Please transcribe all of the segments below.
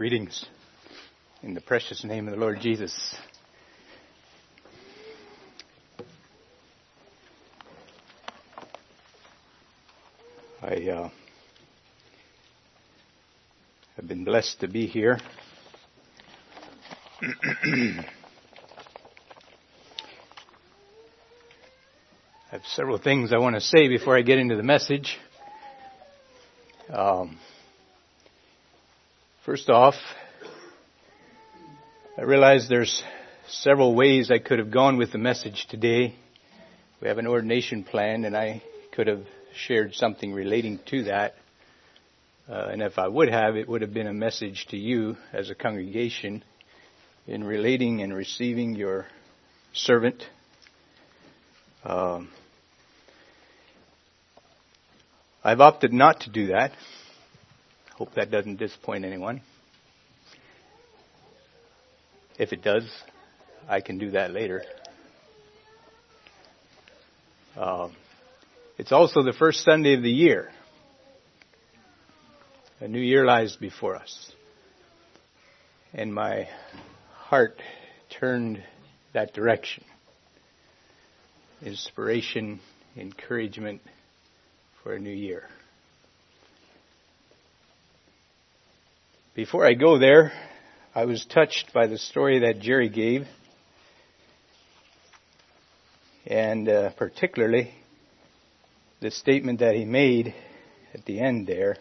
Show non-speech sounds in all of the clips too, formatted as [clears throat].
Greetings in the precious name of the Lord Jesus. I uh, have been blessed to be here. [clears throat] I have several things I want to say before I get into the message. Um, first off, I realize there's several ways I could have gone with the message today. We have an ordination plan, and I could have shared something relating to that. Uh, and if I would have, it would have been a message to you as a congregation in relating and receiving your servant. Um, I've opted not to do that. Hope that doesn't disappoint anyone. If it does, I can do that later. Um, it's also the first Sunday of the year. A new year lies before us. And my heart turned that direction. Inspiration, encouragement for a new year. Before I go there, I was touched by the story that Jerry gave, and uh, particularly the statement that he made at the end there.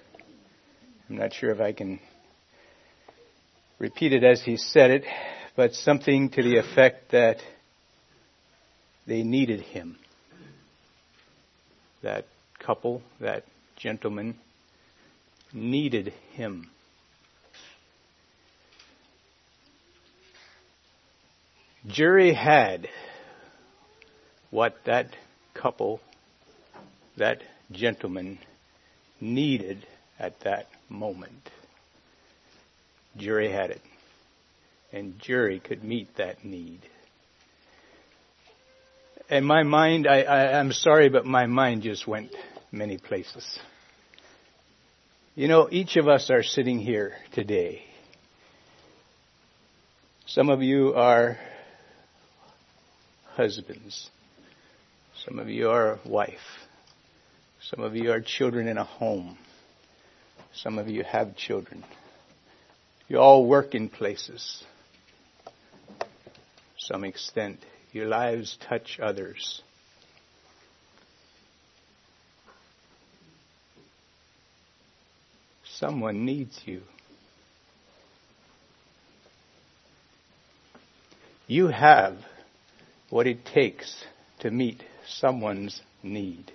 I'm not sure if I can repeat it as he said it, but something to the effect that they needed him. That couple, that gentleman, needed him. Jerry had what that couple that gentleman needed at that moment. Jerry had it. And Jerry could meet that need. And my mind, I, I, I'm sorry, but my mind just went many places. You know, each of us are sitting here today. Some of you are husbands. Some of you are wife. Some of you are children in a home. Some of you have children. You all work in places. Some extent. Your lives touch others. Someone needs you. You have what it takes to meet someone's need.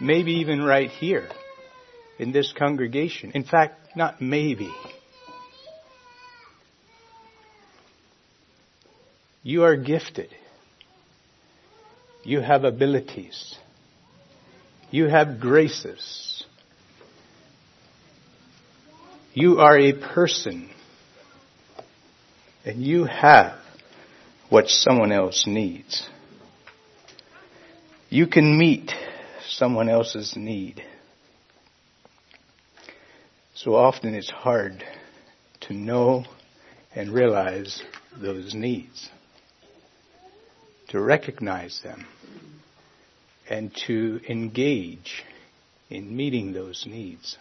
Maybe even right here in this congregation. In fact, not maybe. You are gifted. You have abilities. You have graces. You are a person. And you have what someone else needs. You can meet someone else's need. So often it's hard to know and realize those needs, to recognize them, and to engage in meeting those needs.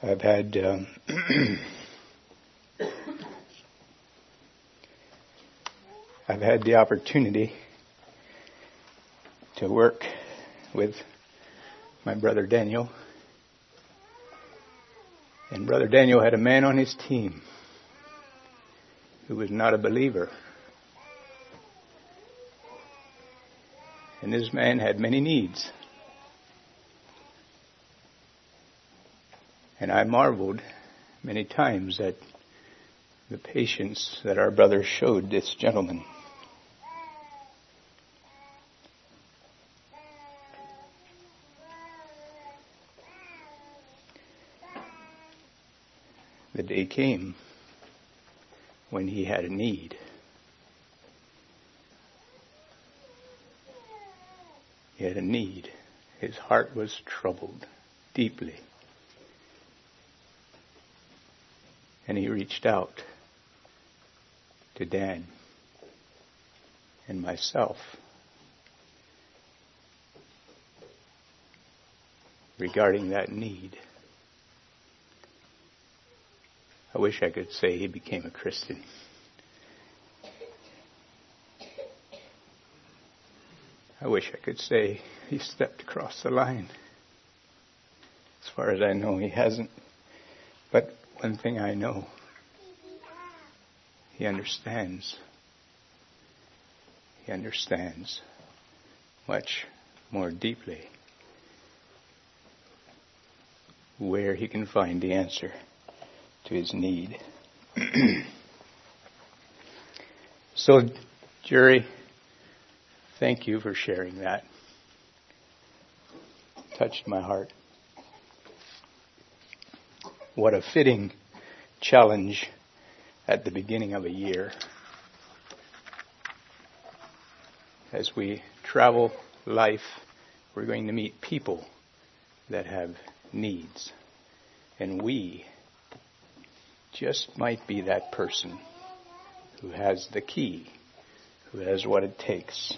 I've had um, [clears throat] I've had the opportunity to work with my brother Daniel. And brother Daniel had a man on his team who was not a believer. And this man had many needs. And I marveled many times at the patience that our brother showed this gentleman. The day came when he had a need. He had a need. His heart was troubled deeply. And he reached out to Dan and myself regarding that need. I wish I could say he became a Christian. I wish I could say he stepped across the line. As far as I know, he hasn't. One thing I know, he understands. He understands much more deeply where he can find the answer to his need. [clears throat] so, Jerry, thank you for sharing that. Touched my heart. What a fitting challenge at the beginning of a year. As we travel life, we're going to meet people that have needs. And we just might be that person who has the key, who has what it takes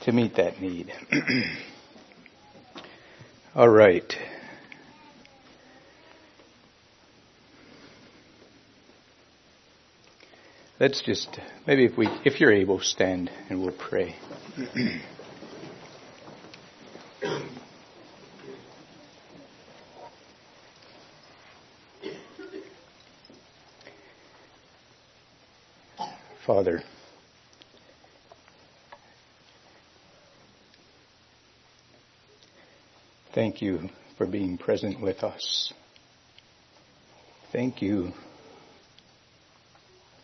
to meet that need. [clears throat] All right. Let's just maybe if we if you're able stand and we'll pray. Father, thank you for being present with us. Thank you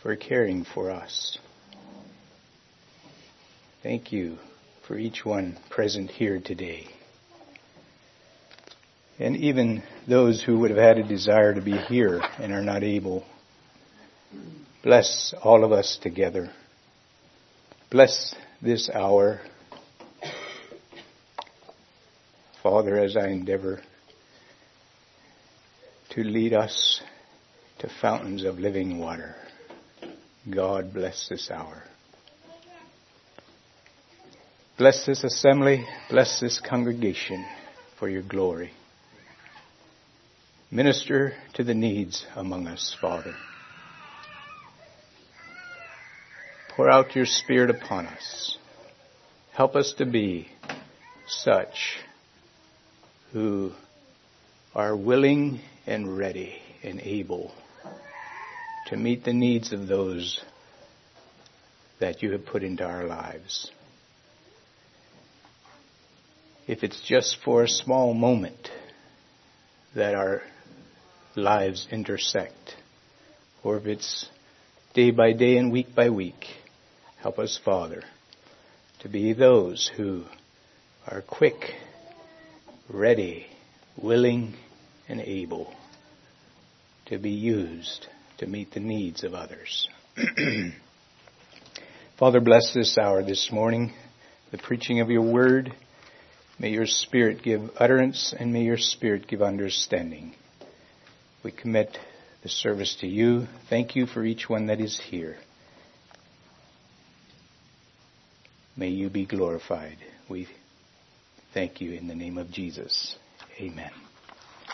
for caring for us. Thank you for each one present here today. And even those who would have had a desire to be here and are not able Bless all of us together. Bless this hour. Father, as I endeavor to lead us to fountains of living water, God bless this hour. Bless this assembly, bless this congregation for your glory. Minister to the needs among us, Father. Pour out your Spirit upon us. Help us to be such who are willing and ready and able to meet the needs of those that you have put into our lives. If it's just for a small moment that our lives intersect, or if it's day by day and week by week, Help us, Father, to be those who are quick, ready, willing, and able to be used to meet the needs of others. [clears throat] Father, bless this hour this morning, the preaching of your word. May your spirit give utterance and may your spirit give understanding. We commit the service to you. Thank you for each one that is here. May you be glorified. We thank you in the name of Jesus. Amen.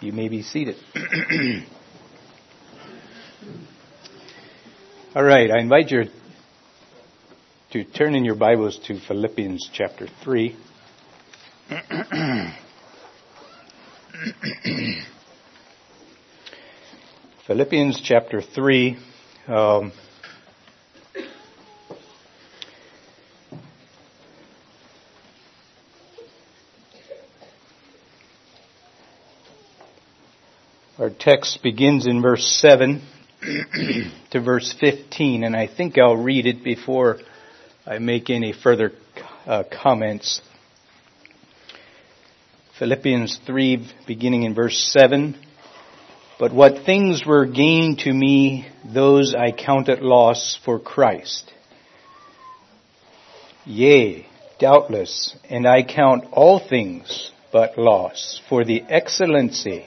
You may be seated. [clears throat] All right, I invite you to turn in your Bibles to Philippians chapter 3. [clears throat] Philippians chapter 3. Um, text begins in verse 7 [clears throat] to verse 15, and I think I'll read it before I make any further uh, comments. Philippians 3, beginning in verse 7. But what things were gained to me, those I counted loss for Christ. Yea, doubtless, and I count all things but loss for the excellency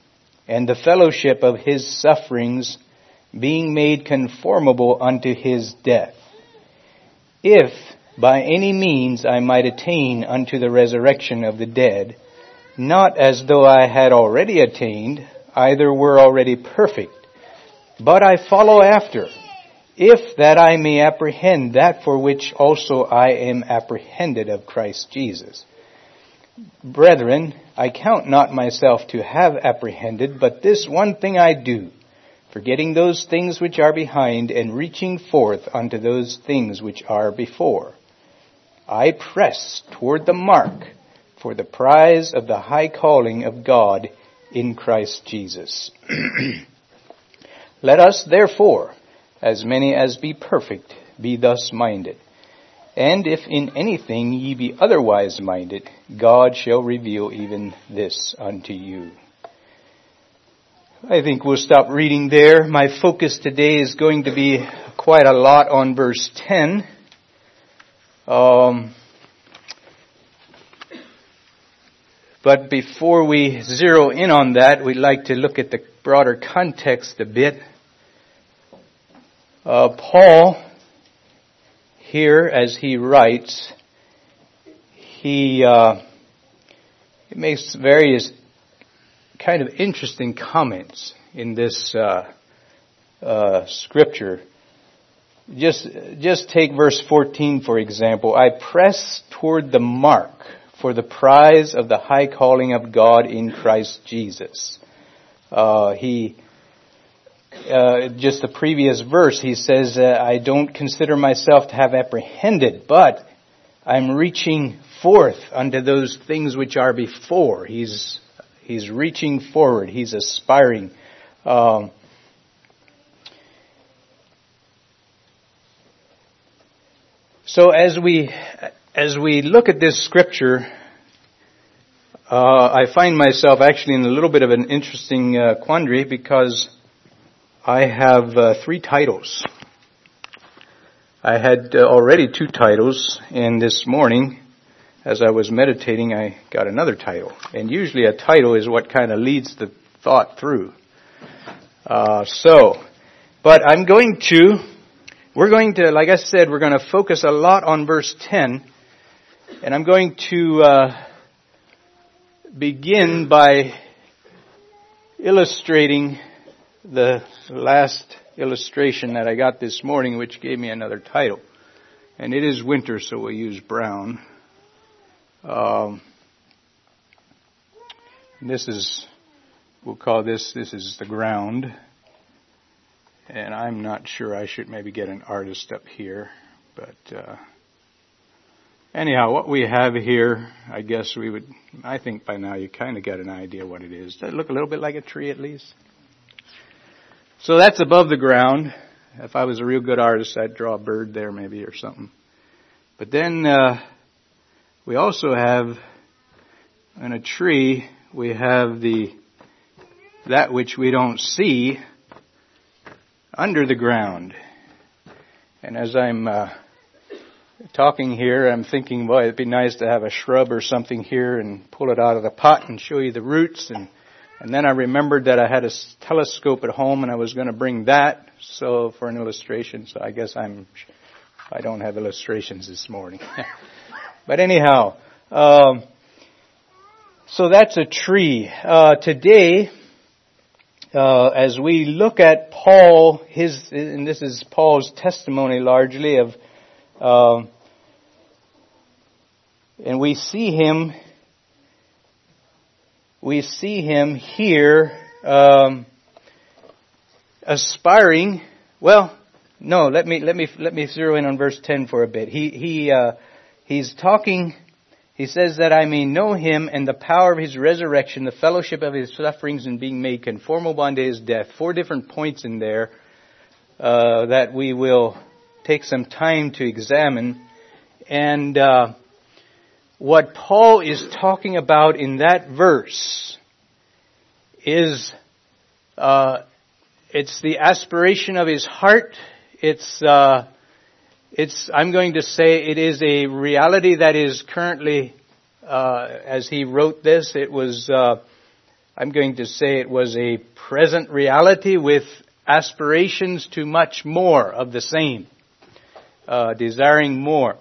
and the fellowship of his sufferings, being made conformable unto his death. If by any means I might attain unto the resurrection of the dead, not as though I had already attained, either were already perfect, but I follow after, if that I may apprehend that for which also I am apprehended of Christ Jesus. Brethren, I count not myself to have apprehended, but this one thing I do, forgetting those things which are behind and reaching forth unto those things which are before. I press toward the mark for the prize of the high calling of God in Christ Jesus. [clears throat] Let us therefore, as many as be perfect, be thus minded. And if in anything ye be otherwise minded, God shall reveal even this unto you. I think we'll stop reading there. My focus today is going to be quite a lot on verse 10. Um, but before we zero in on that, we'd like to look at the broader context a bit. Uh, Paul here as he writes, he, uh, he makes various kind of interesting comments in this uh, uh, scripture. Just, just take verse 14 for example. I press toward the mark for the prize of the high calling of God in Christ Jesus. Uh, he uh, just the previous verse, he says, uh, I don't consider myself to have apprehended, but I'm reaching forth unto those things which are before. He's, he's reaching forward. He's aspiring. Um, so as we, as we look at this scripture, uh, I find myself actually in a little bit of an interesting uh, quandary because I have uh, three titles. I had uh, already two titles, and this morning, as I was meditating, I got another title. And usually a title is what kind of leads the thought through. Uh, so, but I'm going to, we're going to, like I said, we're going to focus a lot on verse 10, and I'm going to uh, begin by illustrating the last illustration that I got this morning, which gave me another title. And it is winter, so we'll use brown. Um, this is, we'll call this, this is the ground. And I'm not sure I should maybe get an artist up here, but, uh, anyhow, what we have here, I guess we would, I think by now you kind of got an idea what it is. Does it look a little bit like a tree at least? So that's above the ground. If I was a real good artist, I'd draw a bird there maybe or something. But then uh, we also have in a tree we have the that which we don't see under the ground. And as I'm uh, talking here, I'm thinking, boy, it'd be nice to have a shrub or something here and pull it out of the pot and show you the roots and and then I remembered that I had a telescope at home and I was going to bring that so for an illustration. So I guess I'm, I don't have illustrations this morning. [laughs] but anyhow, um, so that's a tree. Uh, today, uh, as we look at Paul, his, and this is Paul's testimony largely of, uh, and we see him, we see him here um, aspiring. Well, no, let me let me let me zero in on verse ten for a bit. He he uh, he's talking he says that I may know him and the power of his resurrection, the fellowship of his sufferings and being made conformable unto his death. Four different points in there uh, that we will take some time to examine. And uh, what Paul is talking about in that verse is uh, it's the aspiration of his heart. It's uh, it's, I'm going to say it is a reality that is currently, uh, as he wrote this, it was, uh, I'm going to say it was a present reality with aspirations to much more of the same, uh, desiring more.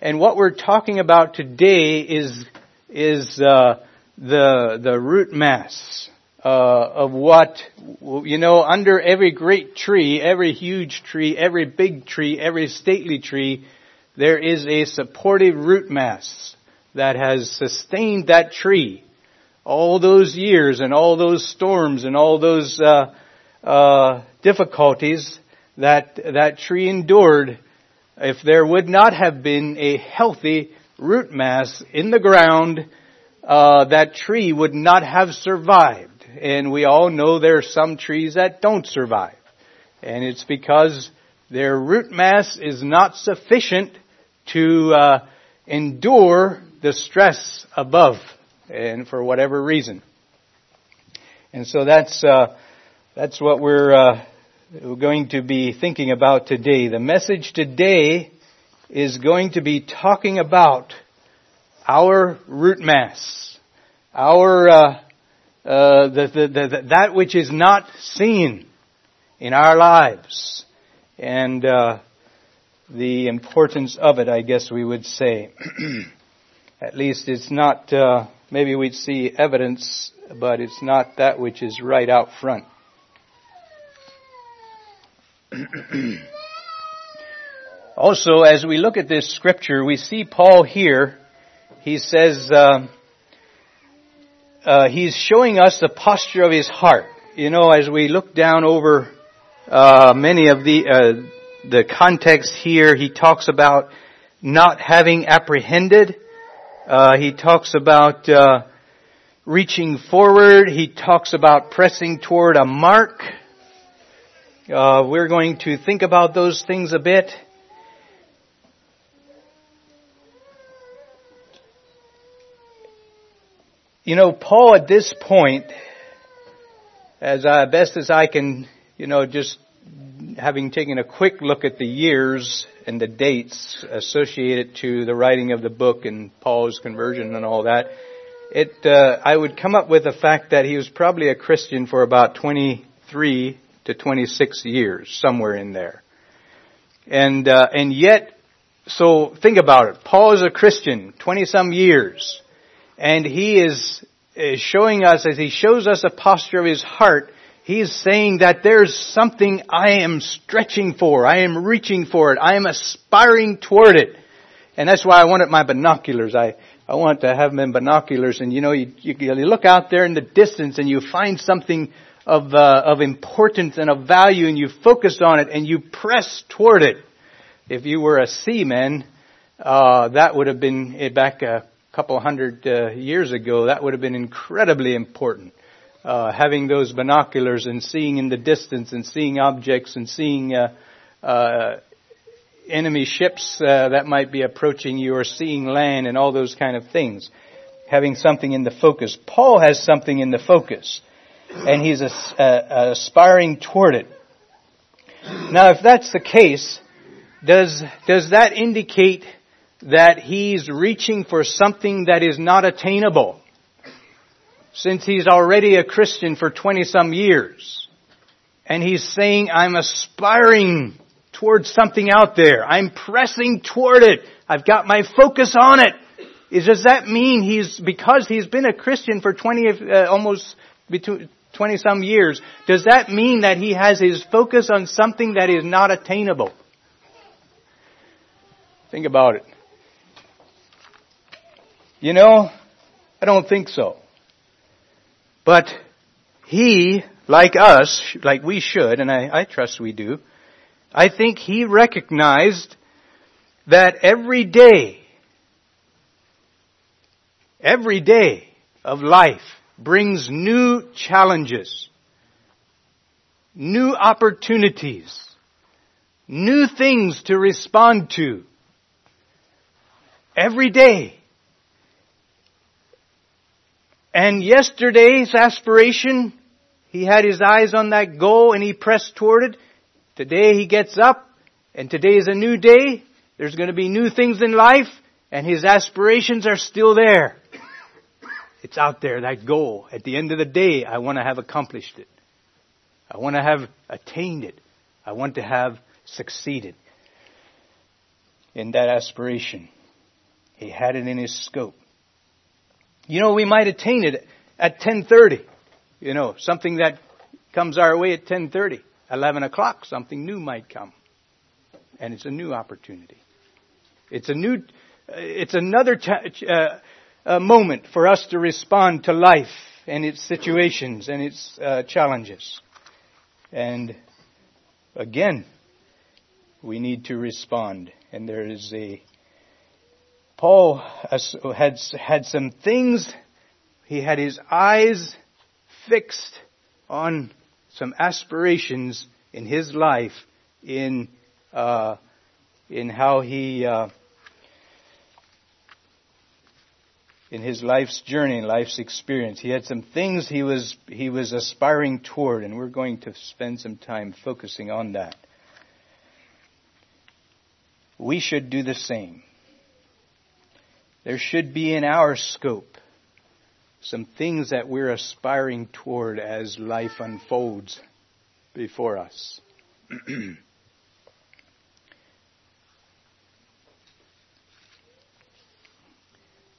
And what we're talking about today is, is, uh, the, the root mass uh, of what, you know, under every great tree, every huge tree, every big tree, every stately tree, there is a supportive root mass that has sustained that tree all those years and all those storms and all those uh, uh, difficulties that that tree endured. If there would not have been a healthy root mass in the ground, uh, that tree would not have survived and we all know there are some trees that don't survive. And it's because their root mass is not sufficient to uh, endure the stress above, and for whatever reason. And so that's uh, that's what we're, uh, we're going to be thinking about today. The message today is going to be talking about our root mass, our uh, uh, the, the, the, that which is not seen in our lives and uh, the importance of it, I guess we would say. [clears throat] At least it's not, uh, maybe we'd see evidence, but it's not that which is right out front. [clears throat] also, as we look at this scripture, we see Paul here. He says, uh, uh, he's showing us the posture of his heart. You know, as we look down over uh, many of the uh, the context here, he talks about not having apprehended. Uh, he talks about uh, reaching forward. He talks about pressing toward a mark. Uh, we're going to think about those things a bit. You know, Paul at this point, as uh, best as I can, you know, just having taken a quick look at the years and the dates associated to the writing of the book and Paul's conversion and all that, it, uh, I would come up with the fact that he was probably a Christian for about 23 to 26 years, somewhere in there. And, uh, and yet, so think about it. Paul is a Christian, 20 some years. And he is, is showing us, as he shows us a posture of his heart, he is saying that there's something I am stretching for. I am reaching for it. I am aspiring toward it. And that's why I wanted my binoculars. I, I want to have them in binoculars and you know, you, you, you look out there in the distance and you find something of, uh, of importance and of value and you focused on it and you press toward it. If you were a seaman, uh, that would have been eh, back a couple hundred uh, years ago, that would have been incredibly important. Uh, having those binoculars and seeing in the distance and seeing objects and seeing uh, uh, enemy ships uh, that might be approaching you or seeing land and all those kind of things. Having something in the focus. Paul has something in the focus and he's uh, aspiring toward it. Now if that's the case, does, does that indicate that he's reaching for something that is not attainable since he's already a Christian for 20 some years. And he's saying, I'm aspiring towards something out there. I'm pressing toward it. I've got my focus on it. Does that mean he's, because he's been a Christian for 20, uh, almost between 20 some years, does that mean that he has his focus on something that is not attainable? Think about it. You know, I don't think so. But he, like us, like we should, and I, I trust we do, I think he recognized that every day, every day of life brings new challenges, new opportunities, new things to respond to. Every day. And yesterday's aspiration, he had his eyes on that goal and he pressed toward it. Today he gets up and today is a new day. There's going to be new things in life and his aspirations are still there. It's out there, that goal. At the end of the day, I want to have accomplished it. I want to have attained it. I want to have succeeded in that aspiration. He had it in his scope. You know, we might attain it at 1030. You know, something that comes our way at 1030. 11 o'clock, something new might come. And it's a new opportunity. It's a new, it's another t- uh, uh, moment for us to respond to life and its situations and its uh, challenges. And again, we need to respond. And there is a Paul had, had some things, he had his eyes fixed on some aspirations in his life in, uh, in how he, uh, in his life's journey life's experience. He had some things he was, he was aspiring toward, and we're going to spend some time focusing on that. We should do the same there should be in our scope some things that we're aspiring toward as life unfolds before us. [clears throat]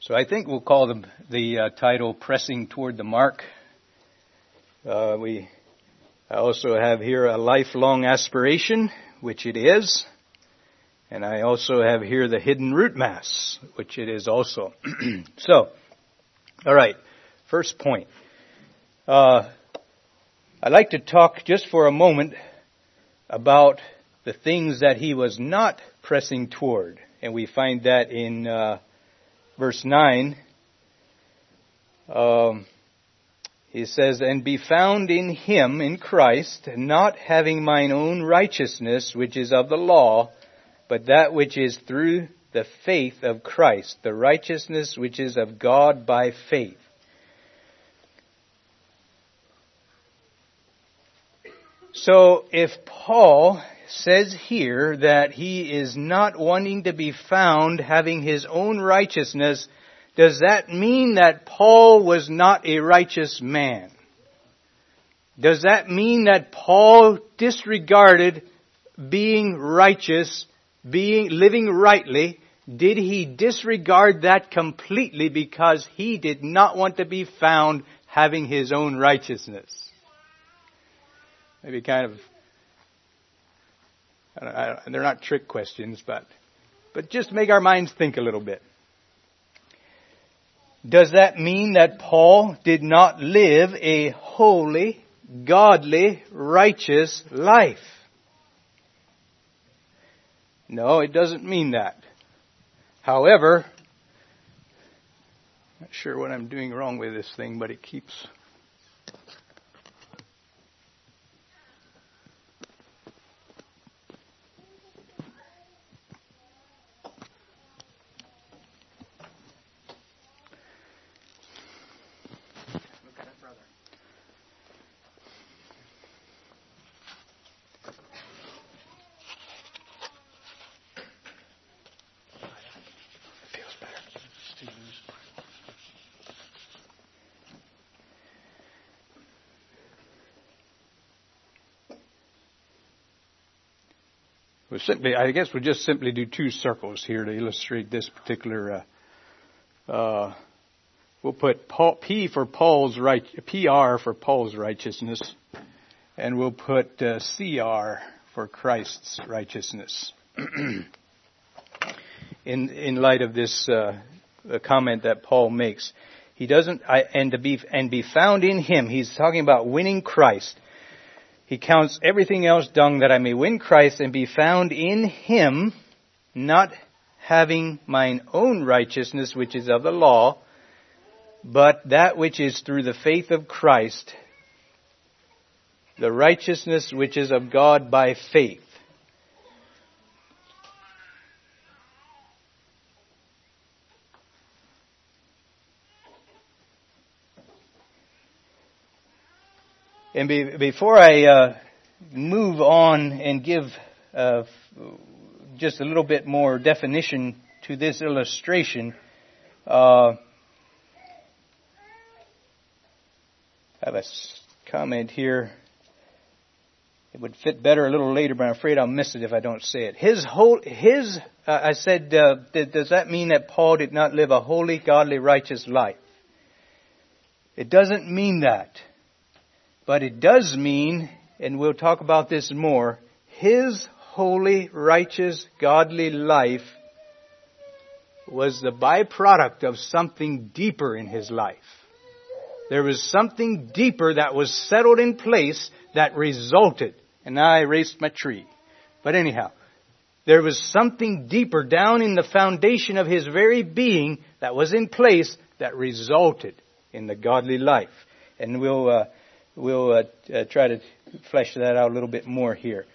so I think we'll call the, the uh, title Pressing Toward the Mark. Uh, we I also have here a lifelong aspiration, which it is. And I also have here the hidden root mass, which it is also. [clears throat] so, all right, first point. Uh, I'd like to talk just for a moment about the things that he was not pressing toward. And we find that in uh, verse 9. Um, he says, And be found in him, in Christ, not having mine own righteousness, which is of the law, but that which is through the faith of Christ, the righteousness which is of God by faith. So if Paul says here that he is not wanting to be found having his own righteousness, does that mean that Paul was not a righteous man? Does that mean that Paul disregarded being righteous being, living rightly, did he disregard that completely because he did not want to be found having his own righteousness? Maybe kind of, I they're not trick questions, but, but just make our minds think a little bit. Does that mean that Paul did not live a holy, godly, righteous life? No, it doesn't mean that. However, not sure what I'm doing wrong with this thing, but it keeps We'll simply, I guess we'll just simply do two circles here to illustrate this particular uh, uh, We'll put Paul, P for Paul's right, PR for Paul's righteousness, and we'll put uh, CR for Christ's righteousness. [clears throat] in in light of this uh, comment that Paul makes, he doesn't I, and to be and be found in Him. He's talking about winning Christ. He counts everything else dung that I may win Christ and be found in Him, not having mine own righteousness, which is of the law but that which is through the faith of Christ, the righteousness which is of God by faith. And be, before I uh, move on and give uh, just a little bit more definition to this illustration, uh, I have a comment here. It would fit better a little later, but I'm afraid I'll miss it if I don't say it. His whole, his, uh, I said, uh, does that mean that Paul did not live a holy, godly, righteous life? It doesn't mean that. But it does mean, and we'll talk about this more, his holy, righteous, godly life was the byproduct of something deeper in his life. There was something deeper that was settled in place that resulted. And now I erased my tree. But anyhow, there was something deeper down in the foundation of his very being that was in place that resulted in the godly life. And we'll, uh, we'll uh, uh, try to flesh that out a little bit more here.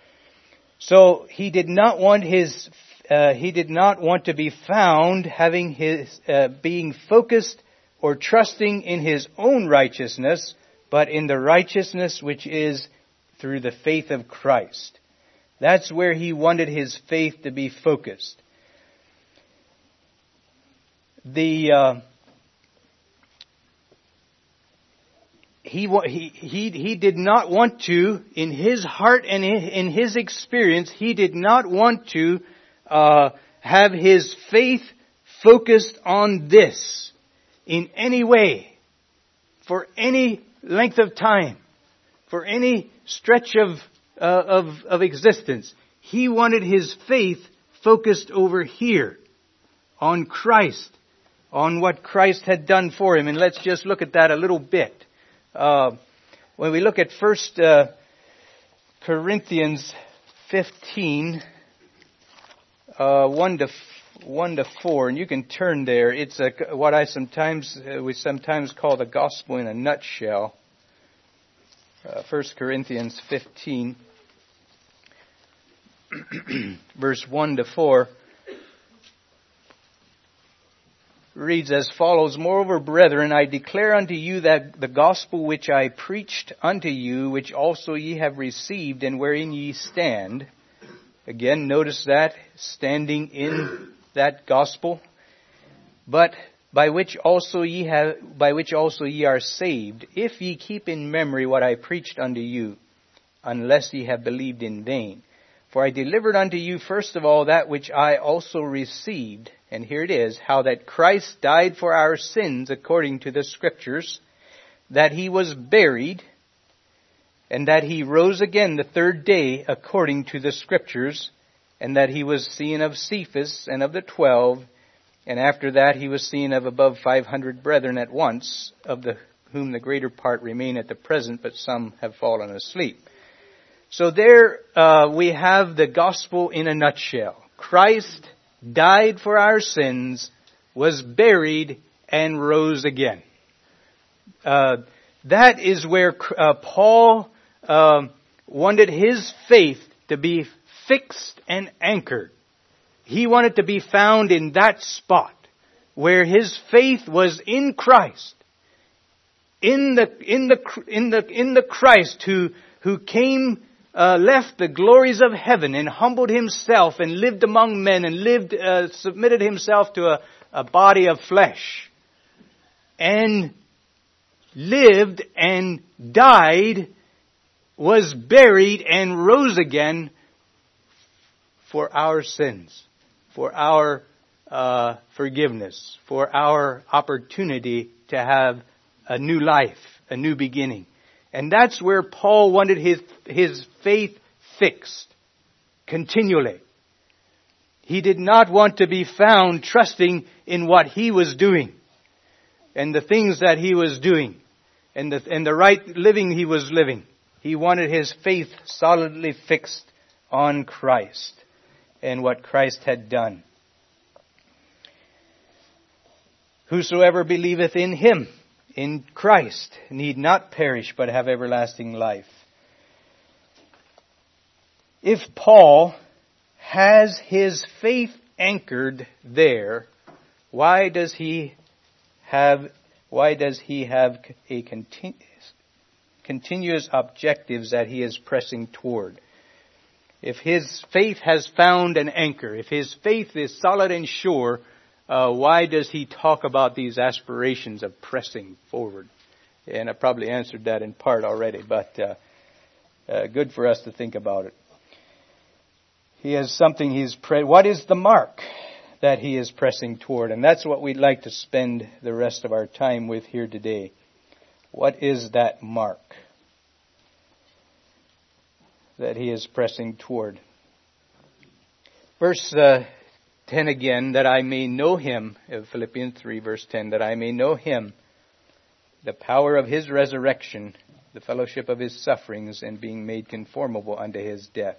So he did not want his, uh, he did not want to be found having his, uh, being focused or trusting in his own righteousness, but in the righteousness which is through the faith of Christ. That's where he wanted his faith to be focused. The he, he, he, did not want to, in his heart and in his experience, he did not want to uh, have his faith focused on this in any way, for any length of time, for any stretch of, uh, of, of existence. He wanted his faith focused over here, on Christ, on what Christ had done for him. And let's just look at that a little bit. Uh, when we look at First uh, Corinthians 15, uh, 1 to 1 to 4, and you can turn there. It's a, what I sometimes, uh, we sometimes call the gospel in a nutshell. Uh, 1 Corinthians 15, [clears throat] verse 1 to 4, reads as follows, Moreover, brethren, I declare unto you that the gospel which I preached unto you, which also ye have received, and wherein ye stand, Again, notice that standing in that gospel, but by which also ye have, by which also ye are saved, if ye keep in memory what I preached unto you, unless ye have believed in vain. For I delivered unto you first of all that which I also received, and here it is, how that Christ died for our sins according to the scriptures, that he was buried, and that he rose again the third day according to the scriptures, and that he was seen of Cephas and of the twelve, and after that he was seen of above five hundred brethren at once, of the whom the greater part remain at the present, but some have fallen asleep. So there uh, we have the gospel in a nutshell. Christ died for our sins, was buried, and rose again. Uh, that is where uh, Paul um, wanted his faith to be fixed and anchored. He wanted to be found in that spot where his faith was in Christ. In the, in the, in the, in the Christ who, who came, uh, left the glories of heaven and humbled himself and lived among men and lived, uh, submitted himself to a, a body of flesh. And lived and died, was buried and rose again for our sins, for our uh, forgiveness, for our opportunity to to have a new life, a new beginning. And that's where Paul wanted his, his faith fixed continually. He did not want to be found trusting in what he was doing and the things that he was doing and the, and the right living he was living. He wanted his faith solidly fixed on Christ and what Christ had done. Whosoever believeth in him, in Christ, need not perish but have everlasting life. If Paul has his faith anchored there, why does he have why does he have a continuous, continuous objectives that he is pressing toward? If his faith has found an anchor, if his faith is solid and sure, uh, why does he talk about these aspirations of pressing forward? And I probably answered that in part already, but uh, uh, good for us to think about it. He has something he's pre- what is the mark that he is pressing toward? And that's what we'd like to spend the rest of our time with here today. What is that mark that he is pressing toward? Verse uh, 10 again, that I may know him, Philippians 3 verse 10, that I may know him, the power of his resurrection, the fellowship of his sufferings, and being made conformable unto his death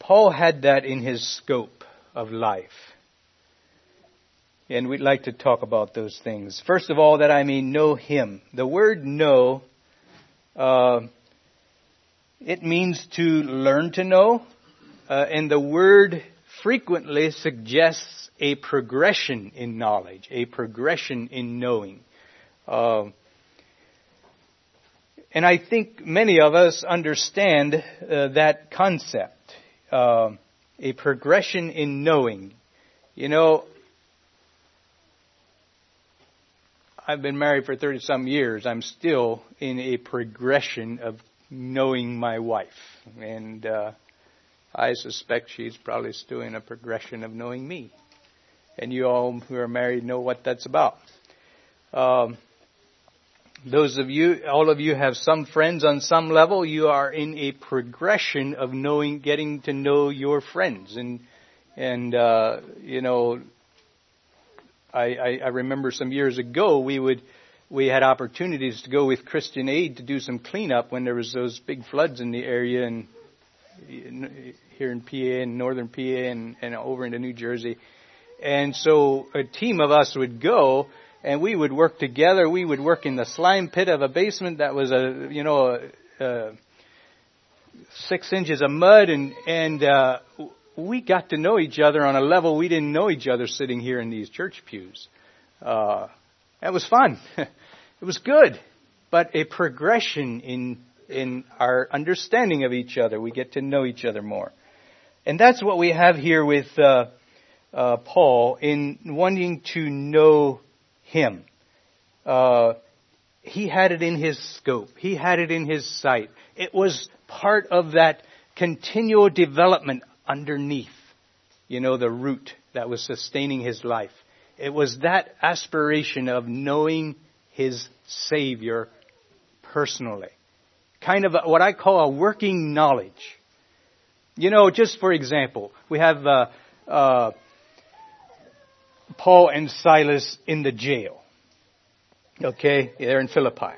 Paul had that in his scope of life. And we'd like to talk about those things. First of all, that I may know him. The word know, uh, it means to learn to know, uh, and the word frequently suggests a progression in knowledge, a progression in knowing. Uh, and I think many of us understand uh, that concept uh, a progression in knowing. You know, I've been married for 30 some years. I'm still in a progression of knowing my wife. And uh, I suspect she's probably still in a progression of knowing me. And you all who are married know what that's about. Um, those of you, all of you have some friends on some level. You are in a progression of knowing, getting to know your friends. And, and, uh, you know, I, I, I remember some years ago we would, we had opportunities to go with Christian Aid to do some cleanup when there was those big floods in the area and here in PA and northern PA and, and over into New Jersey. And so a team of us would go and we would work together. We would work in the slime pit of a basement that was a, you know, a, a six inches of mud, and and uh, we got to know each other on a level we didn't know each other sitting here in these church pews. Uh, that was fun. [laughs] it was good, but a progression in in our understanding of each other. We get to know each other more, and that's what we have here with uh, uh, Paul in wanting to know him. Uh, he had it in his scope. He had it in his sight. It was part of that continual development underneath, you know, the root that was sustaining his life. It was that aspiration of knowing his Savior personally. Kind of a, what I call a working knowledge. You know, just for example, we have uh, uh, Paul and Silas in the jail. Okay, they're in Philippi.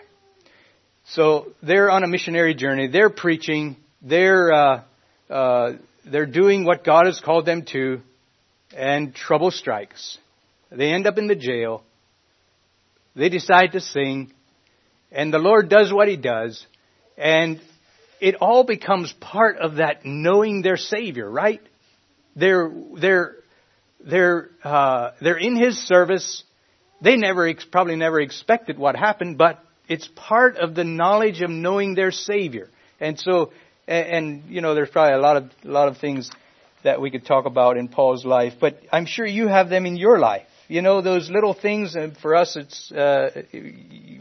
So they're on a missionary journey. They're preaching. They're uh, uh, they're doing what God has called them to, and trouble strikes. They end up in the jail. They decide to sing, and the Lord does what He does, and it all becomes part of that knowing their Savior, right? They're they're they're, uh, they're in His service. They never, probably never expected what happened, but it's part of the knowledge of knowing their Savior. And so, and, and you know, there's probably a lot of, a lot of things that we could talk about in Paul's life, but I'm sure you have them in your life. You know, those little things, and for us, it's, uh,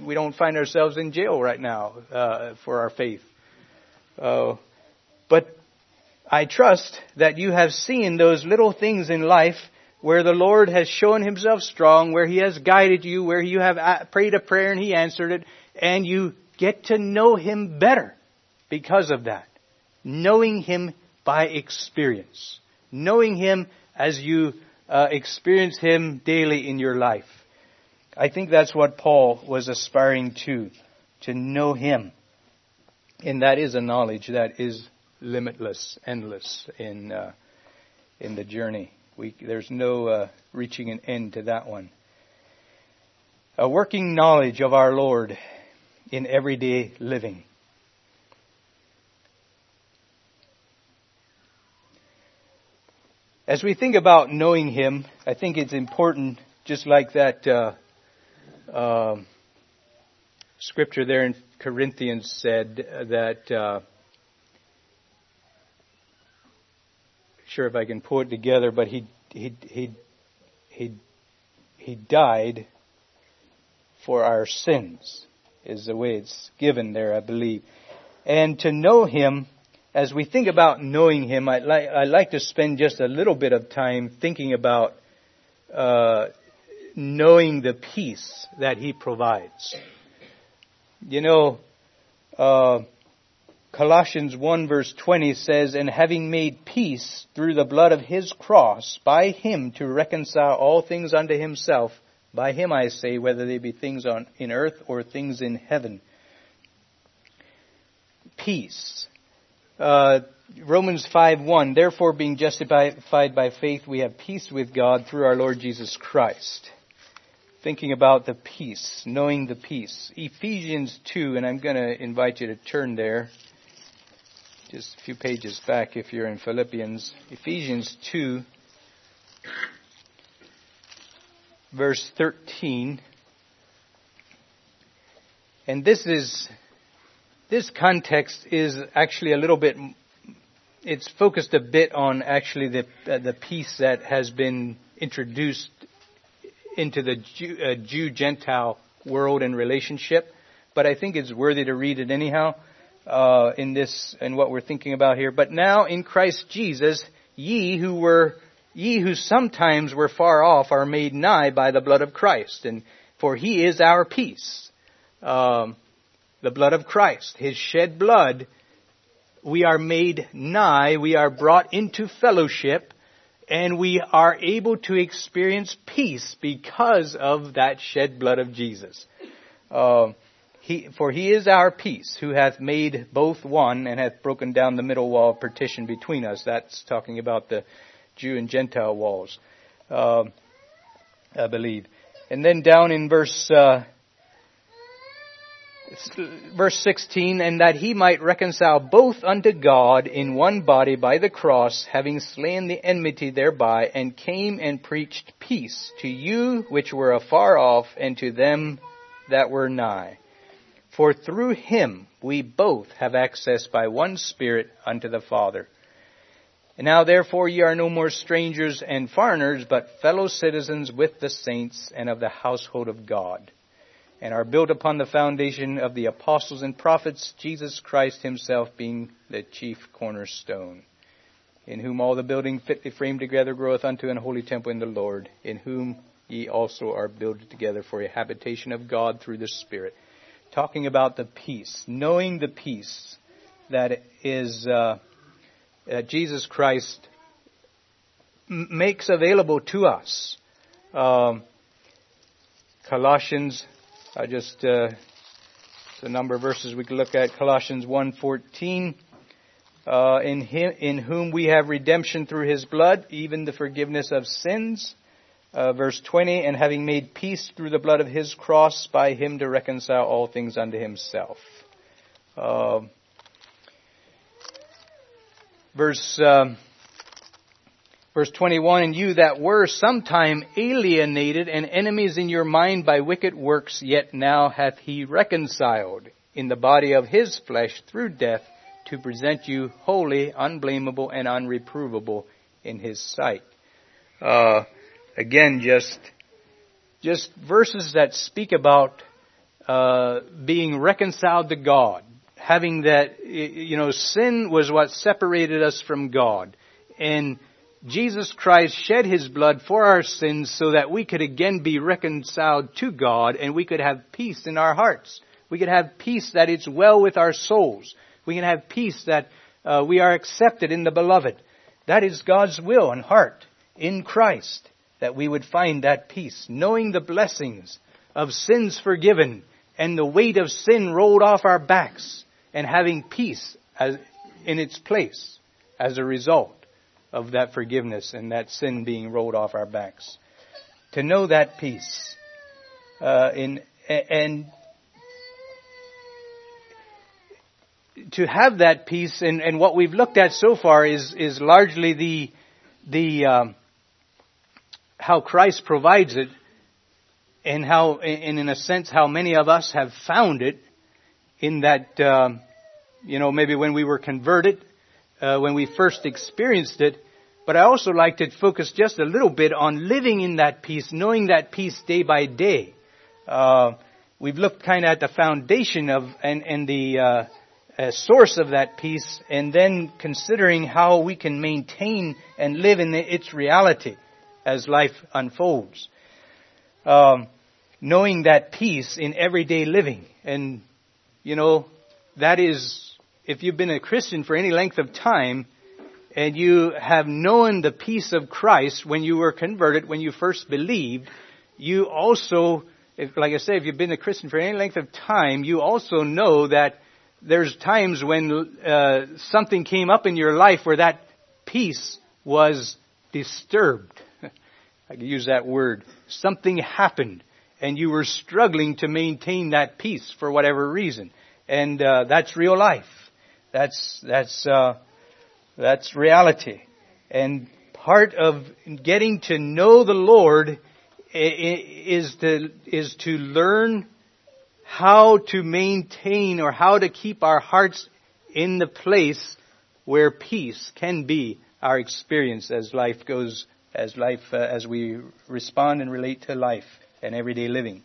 we don't find ourselves in jail right now, uh, for our faith. Uh, but I trust that you have seen those little things in life where the Lord has shown himself strong, where he has guided you, where you have prayed a prayer and he answered it, and you get to know him better because of that. Knowing him by experience. Knowing him as you uh, experience him daily in your life. I think that's what Paul was aspiring to, to know him. And that is a knowledge that is limitless, endless in, uh, in the journey. We, there's no uh, reaching an end to that one. A working knowledge of our Lord in everyday living. As we think about knowing Him, I think it's important, just like that uh, uh, scripture there in Corinthians said that. Uh, sure if I can pull it together, but he he he he he died for our sins is the way it's given there, I believe. And to know him, as we think about knowing him, I'd like I'd like to spend just a little bit of time thinking about uh, knowing the peace that he provides. You know, uh, Colossians 1 verse 20 says, And having made peace through the blood of his cross, by him to reconcile all things unto himself, by him I say, whether they be things on, in earth or things in heaven. Peace. Uh, Romans 5:1 Therefore being justified by faith we have peace with God through our Lord Jesus Christ. Thinking about the peace, knowing the peace. Ephesians 2 and I'm going to invite you to turn there just a few pages back if you're in Philippians, Ephesians 2, verse 13. And this is, this context is actually a little bit, it's focused a bit on actually the, uh, the peace that has been introduced into the Jew, uh, Jew-Gentile world and relationship. But I think it's worthy to read it anyhow uh, in this and what we're thinking about here. But now in Christ Jesus, ye who were ye who sometimes were far off are made nigh by the blood of Christ, and for He is our peace. Um, the blood of Christ, His shed blood, we are made nigh, we are brought into fellowship, and we are able to experience peace because of that shed blood of Jesus. Uh, he, for he is our peace, who hath made both one and hath broken down the middle wall of partition between us. That's talking about the Jew and Gentile walls, uh, I believe. And then down in verse uh, verse 16, and that he might reconcile both unto God in one body by the cross, having slain the enmity thereby, and came and preached peace to you which were afar off, and to them that were nigh. For through him we both have access by one Spirit unto the Father. And now therefore ye are no more strangers and foreigners, but fellow citizens with the saints and of the household of God, and are built upon the foundation of the apostles and prophets, Jesus Christ himself being the chief cornerstone, in whom all the building fitly framed together groweth unto an holy temple in the Lord, in whom ye also are builded together for a habitation of God through the Spirit talking about the peace, knowing the peace that is uh, that Jesus Christ makes available to us. Um, Colossians, I just uh, a number of verses we could look at. Colossians 1:14. Uh, in him, in whom we have redemption through his blood, even the forgiveness of sins, uh, verse 20, and having made peace through the blood of his cross, by him to reconcile all things unto himself. Uh, verse, um, verse 21, and you that were sometime alienated and enemies in your mind by wicked works, yet now hath he reconciled in the body of his flesh through death to present you holy, unblameable, and unreprovable in his sight. Uh, again, just just verses that speak about uh, being reconciled to God, having that you know sin was what separated us from God, and Jesus Christ shed his blood for our sins so that we could again be reconciled to God and we could have peace in our hearts. We could have peace that it's well with our souls. We can have peace that uh, we are accepted in the beloved. That is God's will and heart in Christ, that we would find that peace, knowing the blessings of sins forgiven and the weight of sin rolled off our backs and having peace as, in its place as a result of that forgiveness and that sin being rolled off our backs. To know that peace, uh, in, and to have that peace, and, and what we've looked at so far is is largely the the um, how Christ provides it, and how, and in a sense, how many of us have found it in that, um, you know, maybe when we were converted, uh, when we first experienced it. But I also like to focus just a little bit on living in that peace, knowing that peace day by day. Uh, we've looked kind of at the foundation of and, and the uh, uh, source of that peace, and then considering how we can maintain and live in the, its reality as life unfolds. Um, knowing that peace in everyday living, and you know that is if you've been a Christian for any length of time, and you have known the peace of Christ when you were converted, when you first believed, you also, if, like I say, if you've been a Christian for any length of time, you also know that there's times when uh, something came up in your life where that peace was disturbed. [laughs] I can use that word. Something happened, and you were struggling to maintain that peace for whatever reason, and uh, that's real life. That's that's uh, that's reality, and part of getting to know the Lord is to is to learn how to maintain or how to keep our hearts in the place where peace can be our experience as life goes, as life, uh, as we respond and relate to life and everyday living.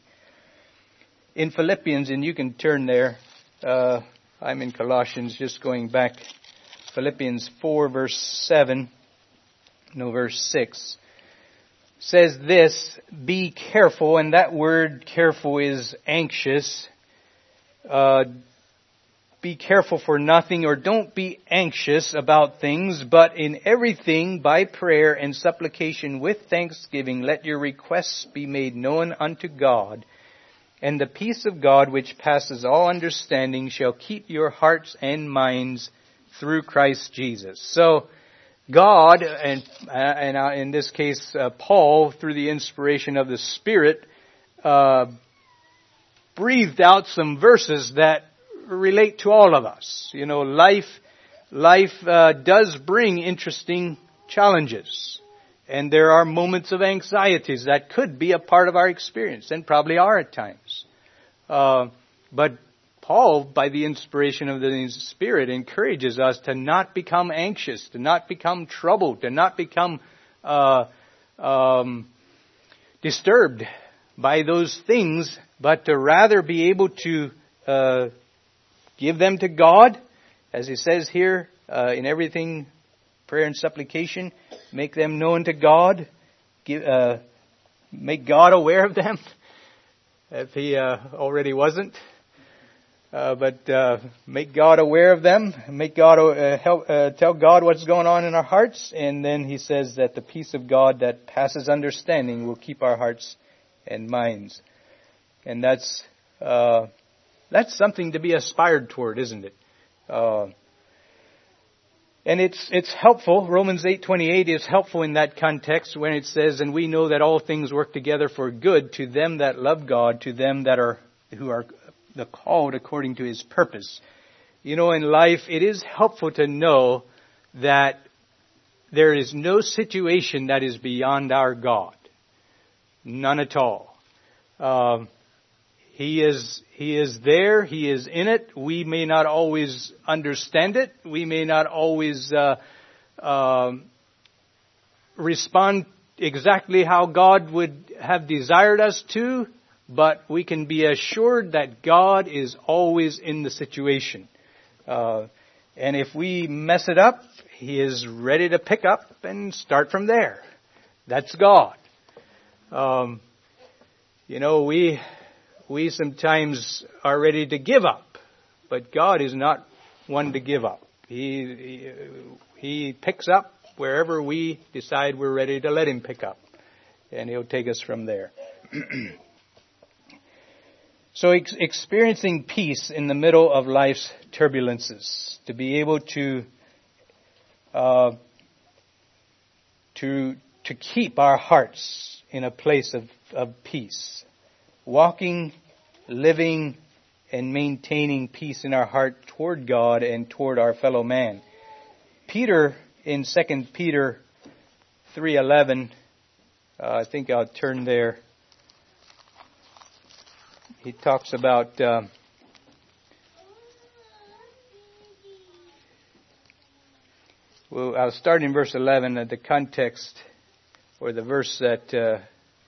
In Philippians, and you can turn there, uh, I'm in Colossians, just going back, Philippians 4 verse 7, no verse 6 says this, be careful, and that word careful is anxious. Uh, be careful for nothing or don't be anxious about things, but in everything by prayer and supplication with thanksgiving let your requests be made known unto God. And the peace of God which passes all understanding shall keep your hearts and minds through Christ Jesus. So, God, and, uh, and uh, in this case, uh, Paul, through the inspiration of the Spirit, uh, breathed out some verses that relate to all of us. You know, life, life uh, does bring interesting challenges, and there are moments of anxieties that could be a part of our experience, and probably are at times. Uh, but Paul, by the inspiration of the Spirit, encourages us to not become anxious, to not become troubled, to not become uh, um, disturbed by those things, but to rather be able to uh, give them to God, as he says here, uh, in everything, prayer and supplication, make them known to God, give, uh, make God aware of them, [laughs] if he uh, already wasn't. Uh, but uh, make God aware of them. Make God uh, help uh, tell God what's going on in our hearts, and then He says that the peace of God that passes understanding will keep our hearts and minds. And that's uh, that's something to be aspired toward, isn't it? And it's it's helpful. Romans eight twenty eight is helpful in that context when it says, "And we know that all things work together for good to them that love God, to them that are who are the called according to his purpose. You know, in life, it is helpful to know that there is no situation that is beyond our God. None at all. Um, he is, he is there. He is in it. We may not always understand it. We may not always, uh, uh, respond exactly how God would have desired us to but we can be assured that God is always in the situation. Uh, and if we mess it up, He is ready to pick up and start from there. That's God. Um, you know, we we sometimes are ready to give up, but God is not one to give up. He he, picks up wherever we decide we're ready to let Him pick up, and He'll take us from there. [clears throat] so, ex- experiencing peace in the middle of life's turbulences, to be able to uh, to to keep our hearts in a place of, of peace, walking, living, and maintaining peace in our heart toward God and toward our fellow man. Peter in 2 Peter 3:11 uh, I think I'll turn there. He talks about uh, well, I'll start in verse 11. At the context or the verse that uh,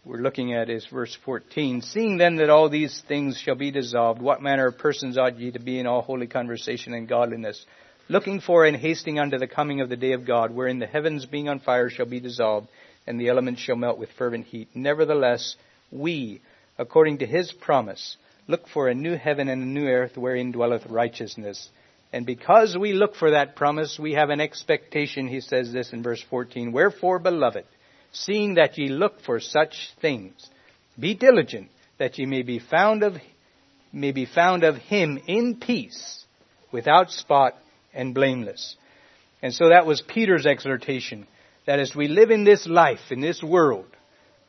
we're looking at is verse 14. Seeing then that all these things shall be dissolved, what manner of persons ought ye to be in all holy conversation and godliness? Looking for and hasting unto the coming of the day of God, wherein the heavens being on fire shall be dissolved, and the elements shall melt with fervent heat. Nevertheless, we, according to his promise, look for a new heaven and a new earth wherein dwelleth righteousness. And because we look for that promise, we have an expectation, he says this in verse 14. Wherefore, beloved, seeing that ye look for such things. Be diligent that ye may be found of may be found of him in peace, without spot and blameless. And so that was Peter's exhortation that as we live in this life, in this world,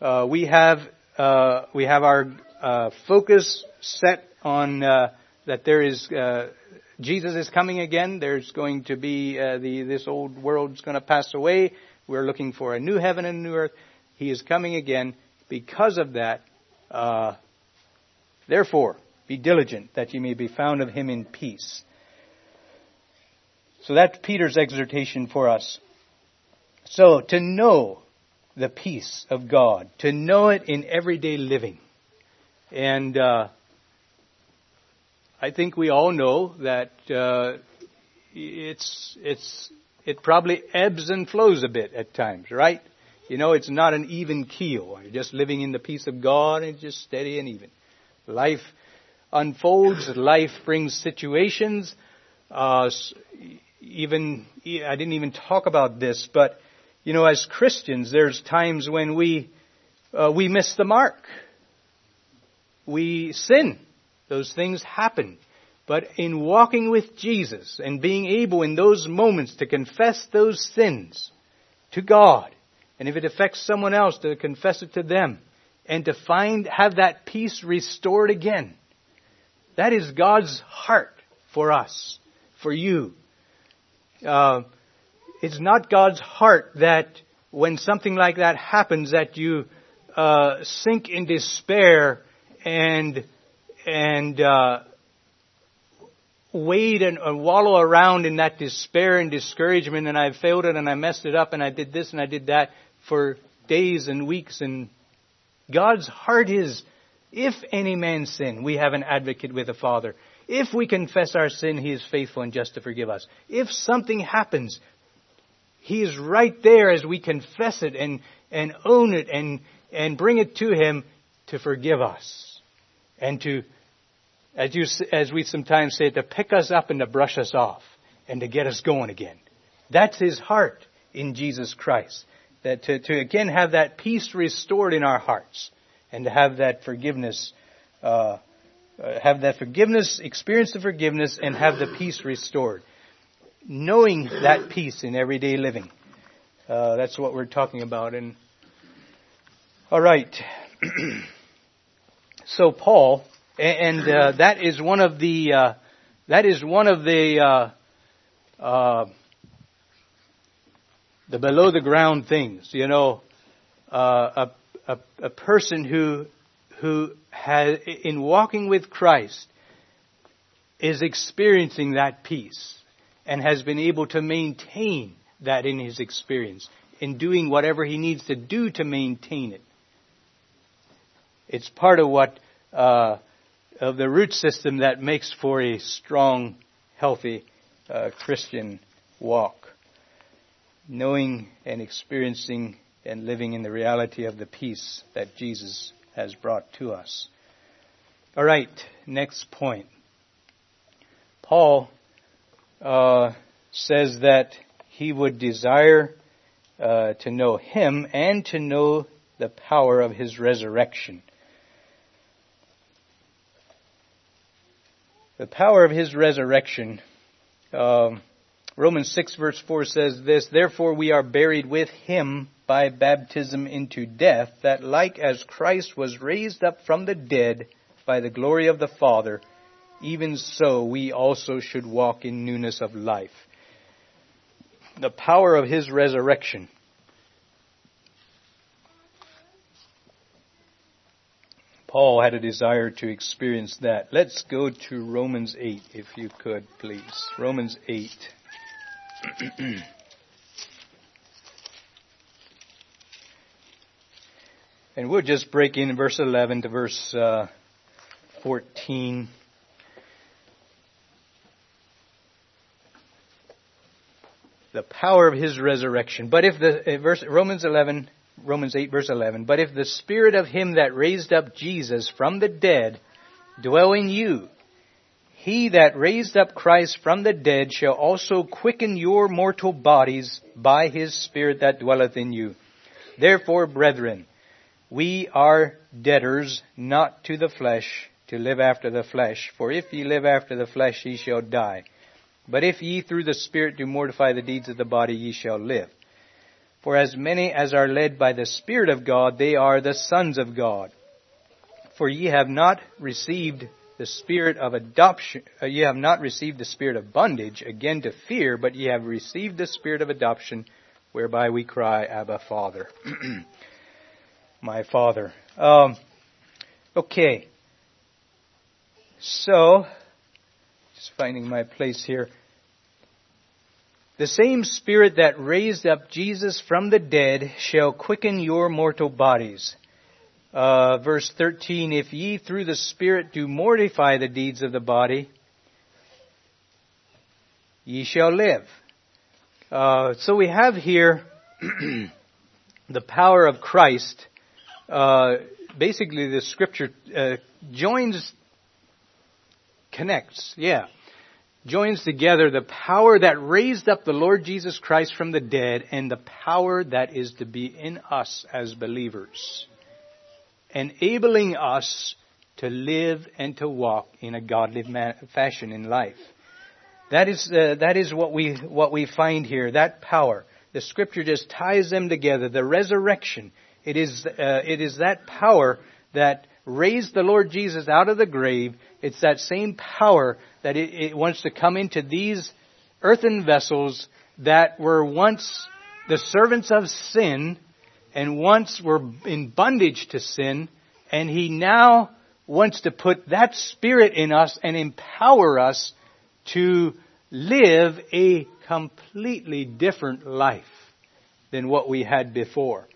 uh, we have uh, we have our uh, focus set on uh, that there is uh, Jesus is coming again. There's going to be uh, the this old world's going to pass away. We're looking for a new heaven and a new earth. He is coming again. Because of that, uh, therefore, be diligent that you may be found of him in peace. So that's Peter's exhortation for us. So to know the peace of God, to know it in everyday living. And uh, I think we all know that uh, it's it's it probably ebbs and flows a bit at times, right? You know, it's not an even keel. You're just living in the peace of God and it's just steady and even. Life unfolds, life brings situations. Uh, even, I didn't even talk about this, but, you know, as Christians, there's times when we, uh, we miss the mark. We sin. Those things happen. But in walking with Jesus and being able in those moments to confess those sins to God, and if it affects someone else, to confess it to them, and to find, have that peace restored again. That is God's heart for us, for you. Uh, it's not God's heart that when something like that happens that you uh, sink in despair and and uh, wade and, wallow around in that despair and discouragement and I failed it and I messed it up and I did this and I did that for days and weeks and God's heart is, if any man sin, we have an advocate with the Father. If we confess our sin, He is faithful and just to forgive us. If something happens, He is right there as we confess it and, and own it and, and bring it to Him to forgive us and to as, you, as we sometimes say, to pick us up and to brush us off and to get us going again. That's his heart in Jesus Christ. That to, to again have that peace restored in our hearts and to have that forgiveness, uh, uh, have that forgiveness, experience the forgiveness and have the peace restored. Knowing that peace in everyday living. Uh, that's what we're talking about. And all right. [clears throat] so Paul and uh, that is one of the uh, that is one of the uh, uh the below the ground things. You know, uh, a, a a person who who has in walking with Christ is experiencing that peace and has been able to maintain that in his experience in doing whatever he needs to do to maintain it. It's part of what uh, of the root system that makes for a strong, healthy uh, Christian walk. knowing and experiencing and living in the reality of the peace that Jesus has brought to us. All right, next point. Paul uh, says that he would desire uh, to know him and to know the power of his resurrection. The power of his resurrection. Um, Romans 6 verse 4 says this, Therefore we are buried with him by baptism into death, that like as Christ was raised up from the dead by the glory of the Father, even so we also should walk in newness of life. The power of his resurrection. Paul had a desire to experience that. Let's go to Romans 8, if you could, please. Romans 8. [clears throat] and we'll just break in verse 11 to verse uh, 14. The power of his resurrection. But if the uh, verse Romans 11, Romans 8 verse 11, but if the spirit of him that raised up Jesus from the dead dwell in you, he that raised up Christ from the dead shall also quicken your mortal bodies by his Spirit that dwelleth in you. Therefore, brethren, we are debtors not to the flesh to live after the flesh. For if ye live after the flesh, ye shall die. But if ye through the Spirit do mortify the deeds of the body, ye shall live. For as many as are led by the Spirit of God, they are the sons of God. For ye have not received the spirit of adoption, uh, ye have not received the spirit of bondage again to fear, but ye have received the spirit of adoption, whereby we cry, Abba, Father. [clears throat] My Father. Um, okay. So, just finding my place here. The same Spirit that raised up Jesus from the dead shall quicken your mortal bodies uh, verse 13, if ye through the Spirit do mortify the deeds of the body, ye shall live. Uh, so we have here [clears throat] the power of Christ. Uh, basically, the scripture uh, joins, connects, yeah, joins together the power that raised up the Lord Jesus Christ from the dead and the power that is to be in us as believers enabling us to live and to walk in a godly fashion in life. That is, uh, that is what we, what we find here, that power. The scripture just ties them together. The resurrection, it is, uh, it is that power that raised the Lord Jesus out of the grave. It's that same power that it, it wants to come into these earthen vessels that were once the servants of sin and once were in bondage to sin, and He now wants to put that Spirit in us and empower us to live a completely different life than what we had before.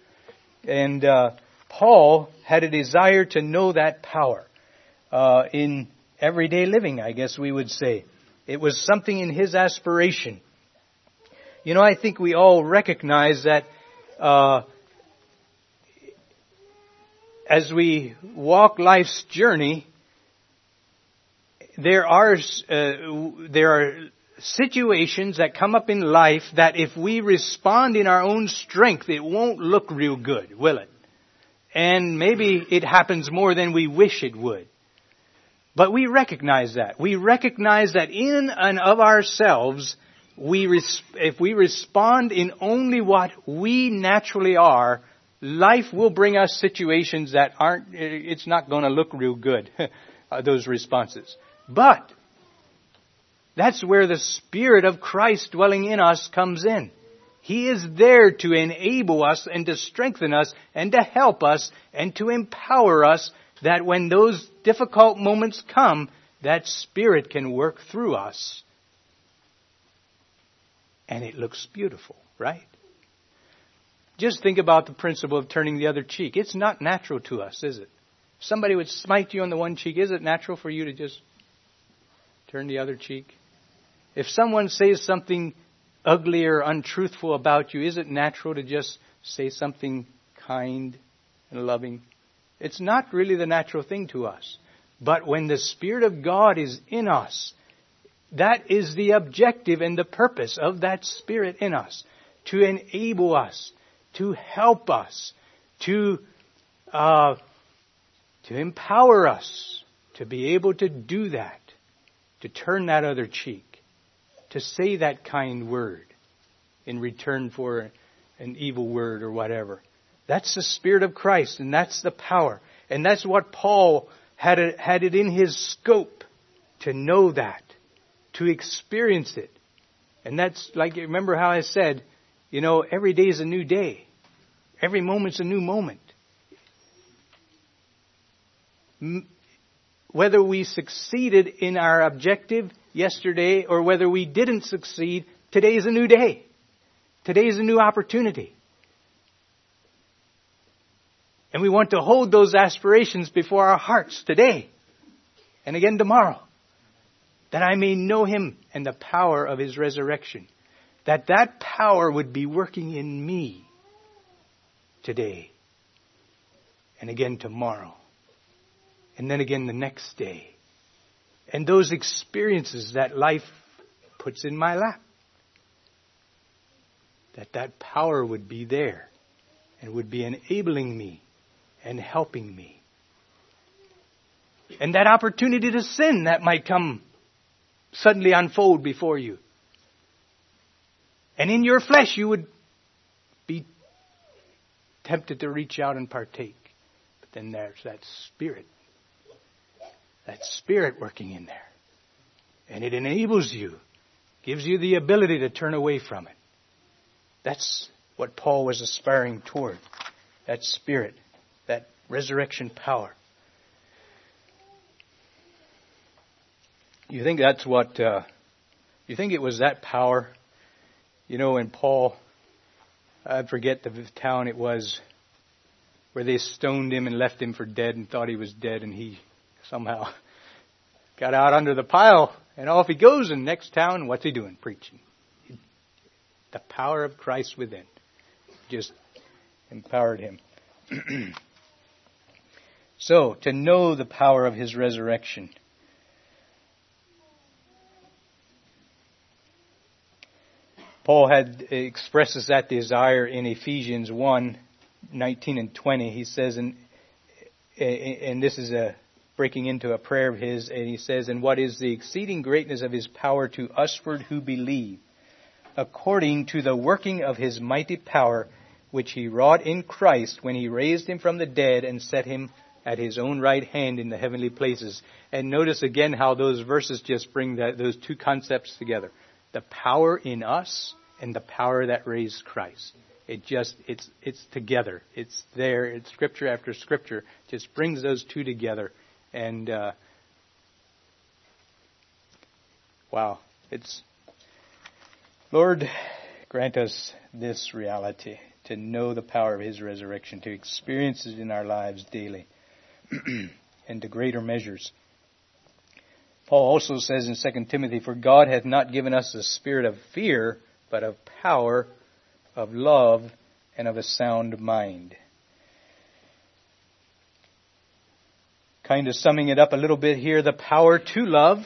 And uh, Paul had a desire to know that power uh, in everyday living, I guess we would say. It was something in his aspiration. You know, I think we all recognize that uh, as we walk life's journey, there are uh, there are situations that come up in life that if we respond in our own strength, it won't look real good, will it? And maybe it happens more than we wish it would. But we recognize that. We recognize that in and of ourselves, we res- if we respond in only what we naturally are, life will bring us situations that aren't, it's not going to look real good, [laughs] uh, those responses. But, that's where the Spirit of Christ dwelling in us comes in. He is there to enable us and to strengthen us and to help us and to empower us that when those difficult moments come, that Spirit can work through us. And it looks beautiful, right? Just think about the principle of turning the other cheek. It's not natural to us, is it? Somebody would smite you on the one cheek, is it natural for you to just turn the other cheek? If someone says something ugly or untruthful about you, is it natural to just say something kind and loving? It's not really the natural thing to us. But when the Spirit of God is in us, that is the objective and the purpose of that Spirit in us. To enable us, to help us, to, uh, to empower us to be able to do that, to turn that other cheek, to say that kind word in return for an evil word or whatever. That's the Spirit of Christ and that's the power. And that's what Paul had it, had it in his scope to know that, to experience it. And that's like, remember how I said, you know, every day is a new day. Every moment's a new moment. Whether we succeeded in our objective yesterday or whether we didn't succeed, today is a new day. Today is a new opportunity. And we want to hold those aspirations before our hearts today and again tomorrow. That I may know Him and the power of His resurrection. That that power would be working in me today and again tomorrow and then again the next day. And those experiences that life puts in my lap. That that power would be there and would be enabling me and helping me. And that opportunity to sin that might come suddenly unfold before you. And in your flesh you would be tempted to reach out and partake. But then there's that spirit. That spirit working in there. And it enables you, gives you the ability to turn away from it. That's what Paul was aspiring toward. That spirit resurrection power. You think that's what, uh, you think it was that power? You know, when Paul, I forget the town it was, where they stoned him and left him for dead and thought he was dead and he somehow [laughs] got out under the pile and off he goes in next town. What's he doing? Preaching. The power of Christ within just empowered him. [clears throat] So, to know the power of his resurrection. Paul had expresses that desire in Ephesians 1, 19 and 20. He says, and, and this is a breaking into a prayer of his, and he says, And what is the exceeding greatness of his power to usward who believe, according to the working of his mighty power, which he wrought in Christ when he raised him from the dead and set him at his own right hand in the heavenly places. And notice again how those verses just bring that, those two concepts together. The power in us and the power that raised Christ. It just, it's, it's together. It's there. It's scripture after scripture. Just brings those two together. And, uh, wow. It's, Lord, grant us this reality to know the power of His resurrection, to experience it in our lives daily. [clears throat] and to greater measures. Paul also says in 2 Timothy, For God hath not given us a spirit of fear, but of power, of love, and of a sound mind. Kind of summing it up a little bit here, the power to love,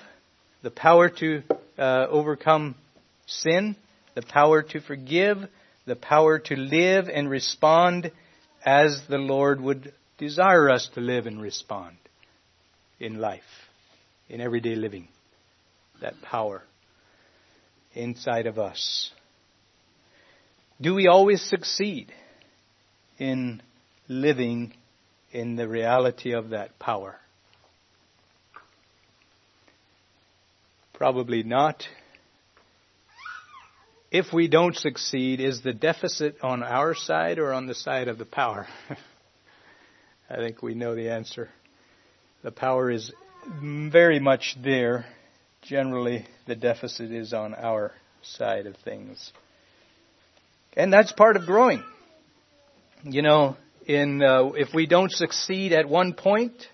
the power to uh, overcome sin, the power to forgive, the power to live and respond as the Lord would desire us to live and respond in life, in everyday living. That power inside of us. Do we always succeed in living in the reality of that power? Probably not. If we don't succeed, is the deficit on our side or on the side of the power? [laughs] I think we know the answer. The power is very much there. Generally, the deficit is on our side of things. And that's part of growing. You know, in uh, if we don't succeed at one point,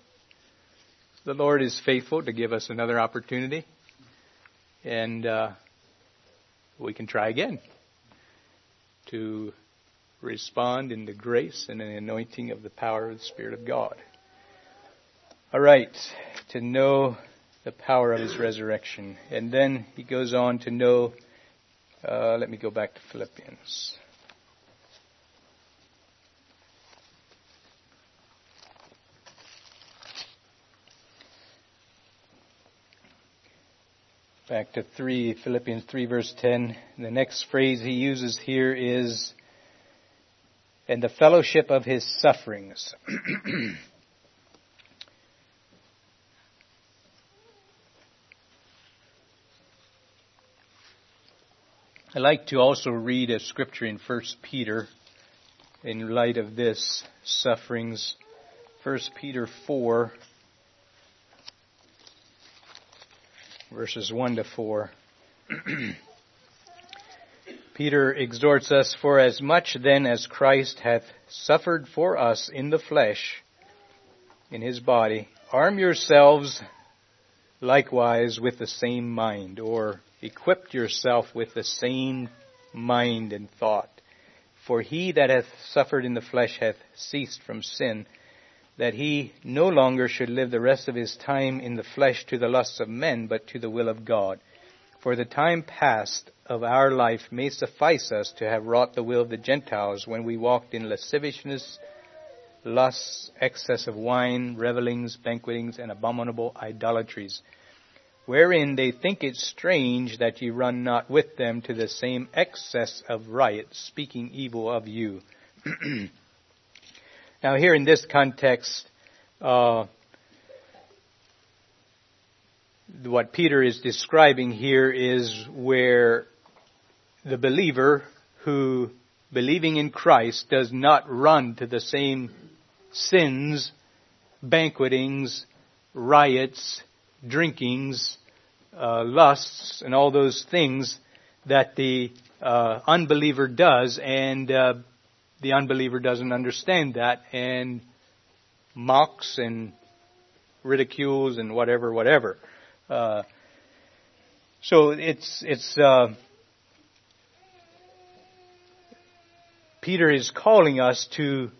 the Lord is faithful to give us another opportunity. And uh, we can try again to respond in the grace and the anointing of the power of the Spirit of God. All right, to know the power of his resurrection. And then he goes on to know, uh, let me go back to Philippians. Back to 3, Philippians 3 verse 10. The next phrase he uses here is, and the fellowship of his sufferings. [clears throat] I like to also read a scripture in 1 Peter in light of this sufferings. 1 Peter 4 verses 1 to 4. [clears throat] Peter exhorts us, For as much then as Christ hath suffered for us in the flesh, in his body, arm yourselves likewise with the same mind, or equip yourself with the same mind and thought. For he that hath suffered in the flesh hath ceased from sin, that he no longer should live the rest of his time in the flesh to the lusts of men, but to the will of God. For the time past of our life may suffice us to have wrought the will of the Gentiles when we walked in lasciviousness, lusts, excess of wine, revelings, banquetings, and abominable idolatries, wherein they think it strange that ye run not with them to the same excess of riot, speaking evil of you. [clears throat] Now, here in this context, uh, what Peter is describing here is where the believer who, believing in Christ, does not run to the same sins, banquetings, riots, drinkings, uh, lusts, and all those things that the uh, unbeliever does, and uh, the unbeliever doesn't understand that and mocks and ridicules and whatever, whatever. Uh, so it's it's Peter is calling us to,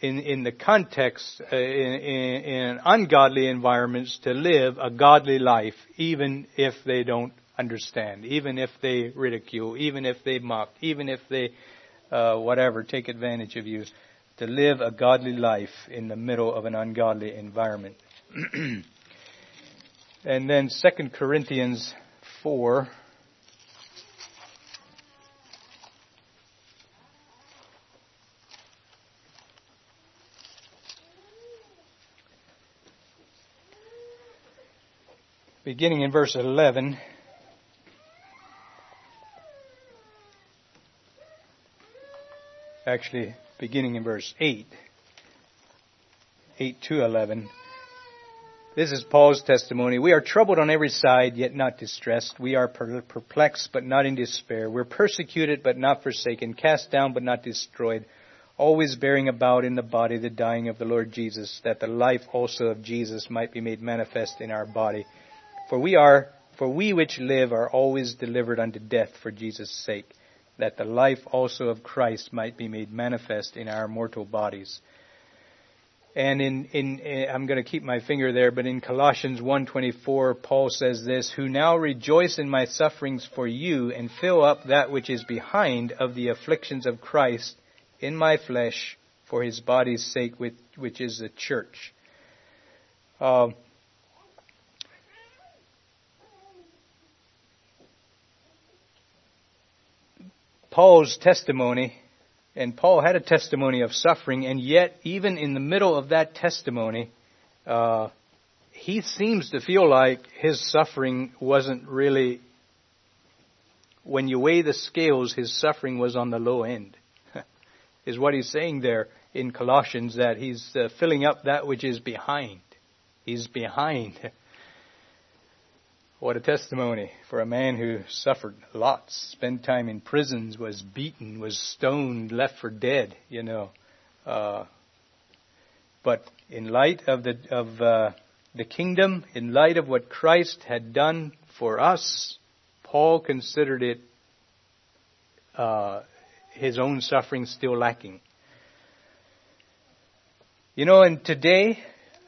in in the context uh, in, in, in ungodly environments, to live a godly life, even if they don't understand, even if they ridicule, even if they mock, even if they uh, whatever, take advantage of you, to live a godly life in the middle of an ungodly environment. [clears throat] and then 2 Corinthians 4. Beginning in verse 11. actually beginning in verse 8, 8 to 11. This is Paul's testimony. We are troubled on every side, yet not distressed. We are perplexed, but not in despair. We're persecuted, but not forsaken. Cast down, but not destroyed. Always bearing about in the body the dying of the Lord Jesus, that the life also of Jesus might be made manifest in our body. For we are, for we which live are always delivered unto death for Jesus' sake that the life also of Christ might be made manifest in our mortal bodies. And in, in, in I'm going to keep my finger there, but in Colossians 1:24, Paul says this: "Who now rejoice in my sufferings for you, and fill up that which is behind of the afflictions of Christ in my flesh for His body's sake, which, which is the church." Uh, Paul's testimony, and Paul had a testimony of suffering, and yet, even in the middle of that testimony, uh, he seems to feel like his suffering wasn't really, when you weigh the scales, his suffering was on the low end. [laughs] is what he's saying there in Colossians, that he's uh, filling up that which is behind. He's behind. [laughs] What a testimony for a man who suffered lots, spent time in prisons, was beaten, was stoned, left for dead, you know. Uh, but in light of the, of, uh, the kingdom, in light of what Christ had done for us, Paul considered it uh, his own suffering still lacking. You know, and today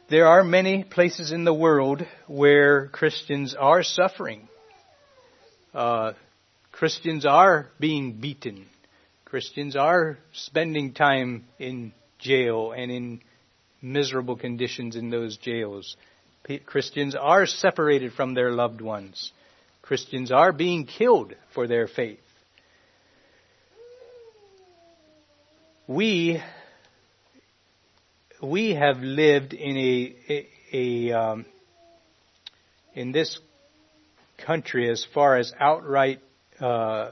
there are many places in the world where Christians are suffering. Uh, Christians are being beaten. Christians are spending time in jail and in miserable conditions in those jails. Christians are separated from their loved ones. Christians are being killed for their faith. We we have lived in a, a, a um, in this country as far as outright uh,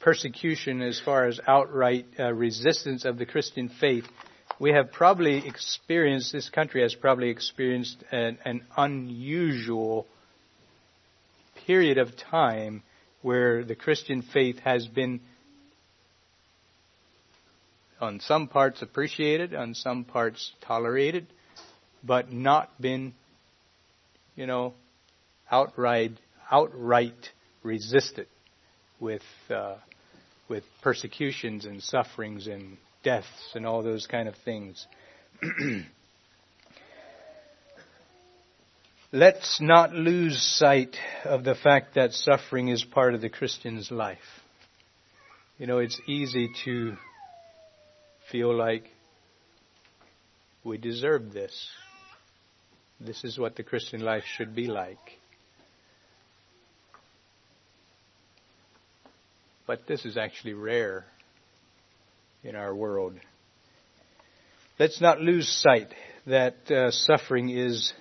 persecution, as far as outright uh, resistance of the Christian faith, we have probably experienced, this country has probably experienced an, an unusual period of time where the Christian faith has been on some parts appreciated, on some parts tolerated, but not been, you know, outright outright resisted with uh, with persecutions and sufferings and deaths and all those kind of things. [clears throat] Let's not lose sight of the fact that suffering is part of the Christian's life. You know, it's easy to feel like we deserve this. This is what the Christian life should be like. But this is actually rare in our world. Let's not lose sight that uh, suffering is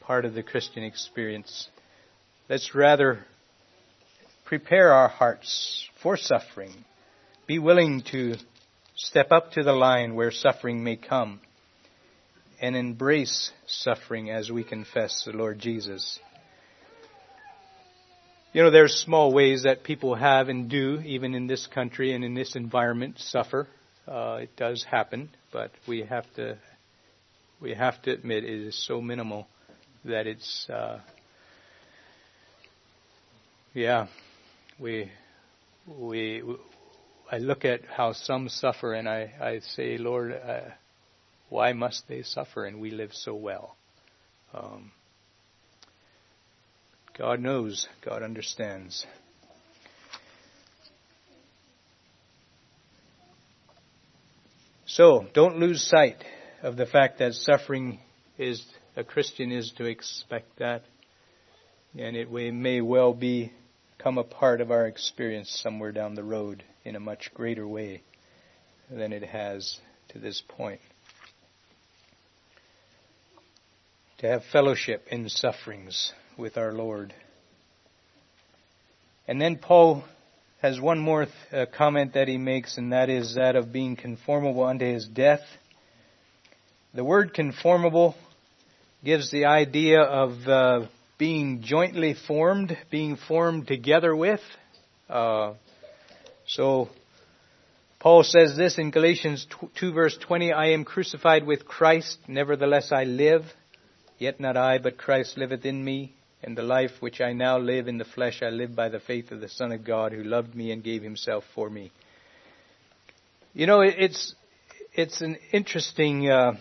part of the Christian experience. Let's rather prepare our hearts for suffering. Be willing to Step up to the line where suffering may come and embrace suffering as we confess the Lord Jesus. You know, there's small ways that people have and do, even in this country and in this environment, suffer. Uh, it does happen, but we have to we have to admit it is so minimal that it's uh, yeah we we I look at how some suffer and I, I say, Lord, uh, why must they suffer and we live so well? Um, God knows, God understands. So, don't lose sight of the fact that suffering is, a Christian is to expect that. And it may well be become a part of our experience somewhere down the road in a much greater way than it has to this point. To have fellowship in sufferings with our Lord. And then Paul has one more th- uh, comment that he makes, and that is that of being conformable unto his death. The word conformable gives the idea of uh, being jointly formed, being formed together with. Uh, so, Paul says this in Galatians 2 verse 20, I am crucified with Christ, nevertheless I live, yet not I, but Christ liveth in me, and the life which I now live in the flesh I live by the faith of the Son of God who loved me and gave himself for me. You know, it's, it's an interesting, uh,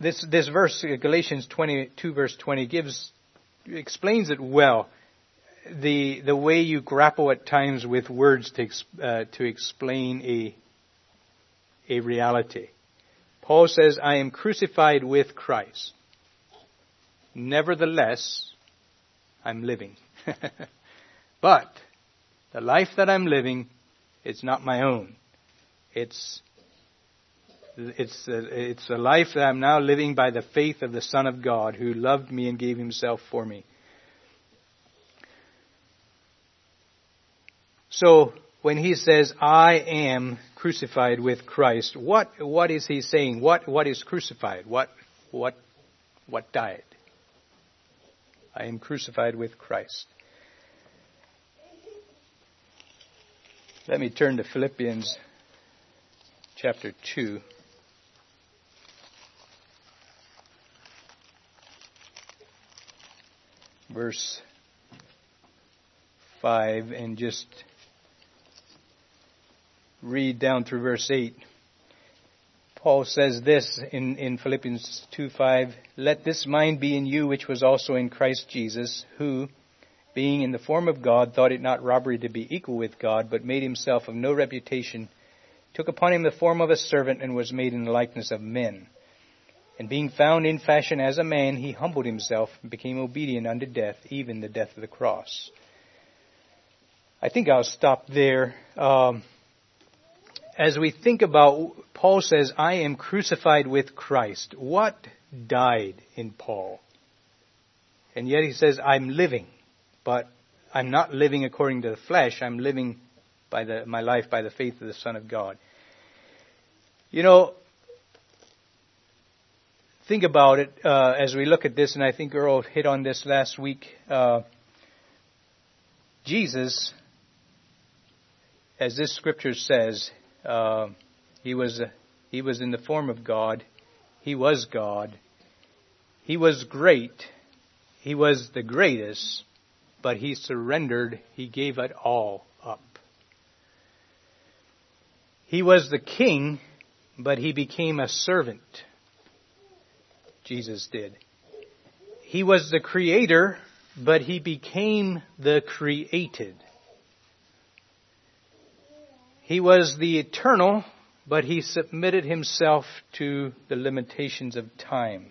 this this verse, Galatians 22 verse 20, gives explains it well. The the way you grapple at times with words to uh, to explain a a reality. Paul says, "I am crucified with Christ. Nevertheless, I'm living. [laughs] but the life that I'm living, it's not my own. It's it's a, it's a life that I'm now living by the faith of the Son of God who loved me and gave himself for me. So when he says, I am crucified with Christ, what, what is he saying? What, what is crucified? What, what, what died? I am crucified with Christ. Let me turn to Philippians chapter 2. verse 5 and just read down through verse 8. Paul says this in, in Philippians 2 5, Let this mind be in you which was also in Christ Jesus, who, being in the form of God, thought it not robbery to be equal with God, but made himself of no reputation, took upon him the form of a servant, and was made in the likeness of men. And being found in fashion as a man, he humbled himself and became obedient unto death, even the death of the cross. I think I'll stop there. Um, as we think about, Paul says, I am crucified with Christ. What died in Paul? And yet he says, I'm living, but I'm not living according to the flesh. I'm living by the, my life by the faith of the Son of God. You know, think about it uh, as we look at this, and I think Earl hit on this last week. Uh, Jesus, as this scripture says, uh, he was he was in the form of God. He was God. He was great. He was the greatest, but he surrendered. He gave it all up. He was the king, but he became a servant. Jesus did. He was the creator, but he became the created. He was the eternal, but he submitted himself to the limitations of time.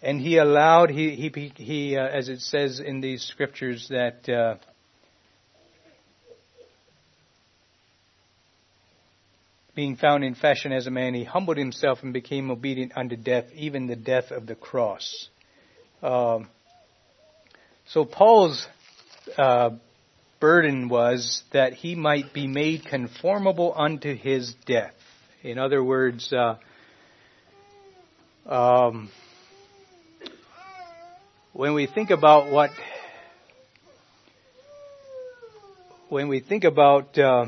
And he allowed, he, he, he uh, as it says in these scriptures, that uh, being found in fashion as a man, he humbled himself and became obedient unto death, even the death of the cross. Um, so Paul's uh, burden was that he might be made conformable unto his death. In other words, uh, um, when we think about what, when we think about uh,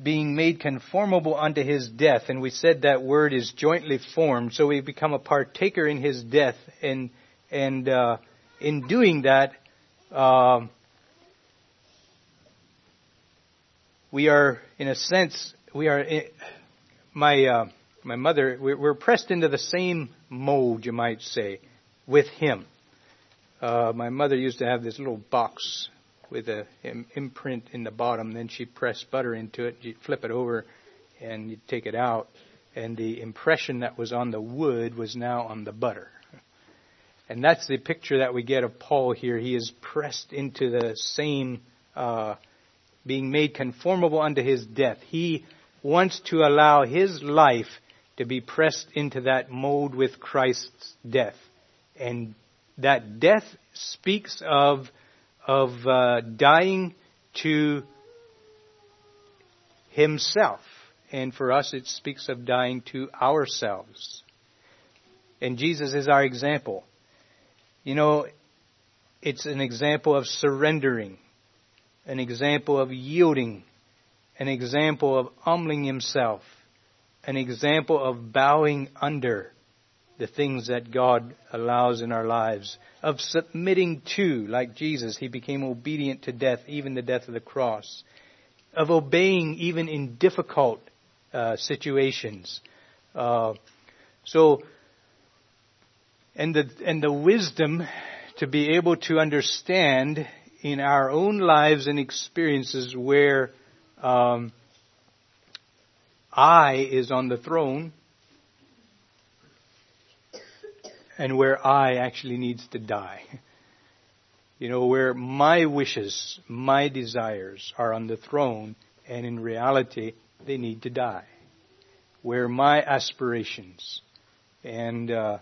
being made conformable unto his death, and we said that word is jointly formed, so we become a partaker in his death, and and uh, in doing that, um, we are, in a sense, we are. In, my uh, my mother, we're pressed into the same mold, you might say, with him. Uh, my mother used to have this little box with a imprint in the bottom. Then she pressed butter into it. You'd flip it over, and you'd take it out, and the impression that was on the wood was now on the butter. And that's the picture that we get of Paul here. He is pressed into the same, uh, being made conformable unto his death. He wants to allow his life to be pressed into that mold with Christ's death. And that death speaks of, of uh, dying to himself. And for us, it speaks of dying to ourselves. And Jesus is our example. You know, it's an example of surrendering, an example of yielding, an example of humbling himself, an example of bowing under the things that God allows in our lives, of submitting to, like Jesus, he became obedient to death, even the death of the cross, of obeying even in difficult uh, situations. Uh, so and the, and the wisdom to be able to understand in our own lives and experiences where um, I is on the throne and where I actually needs to die. You know, where my wishes, my desires are on the throne and in reality they need to die. Where my aspirations and uh,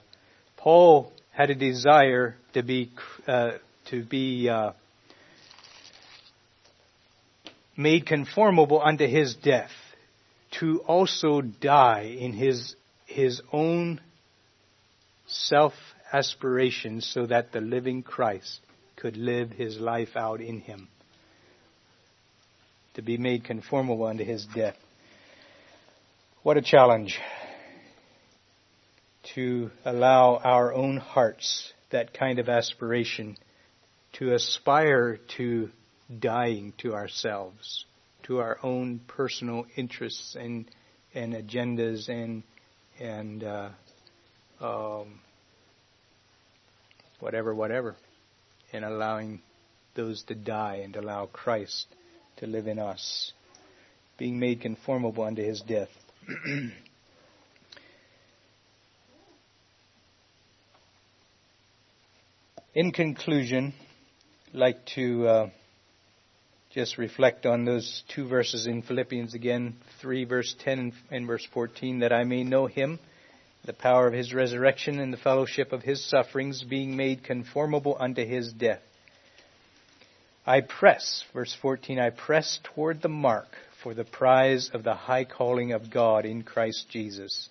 Paul had a desire to be uh, to be uh, made conformable unto his death, to also die in his his own self aspirations, so that the living Christ could live his life out in him, to be made conformable unto his death. What a challenge! To allow our own hearts that kind of aspiration to aspire to dying to ourselves, to our own personal interests and and agendas and and uh, um, whatever, whatever, and allowing those to die and allow Christ to live in us, being made conformable unto His death. [clears throat] in conclusion, I'd like to uh, just reflect on those two verses in Philippians again, 3 verse 10 and verse 14, that I may know him, the power of his resurrection and the fellowship of his sufferings, being made conformable unto his death. I press, verse 14, I press toward the mark for the prize of the high calling of God in Christ Jesus.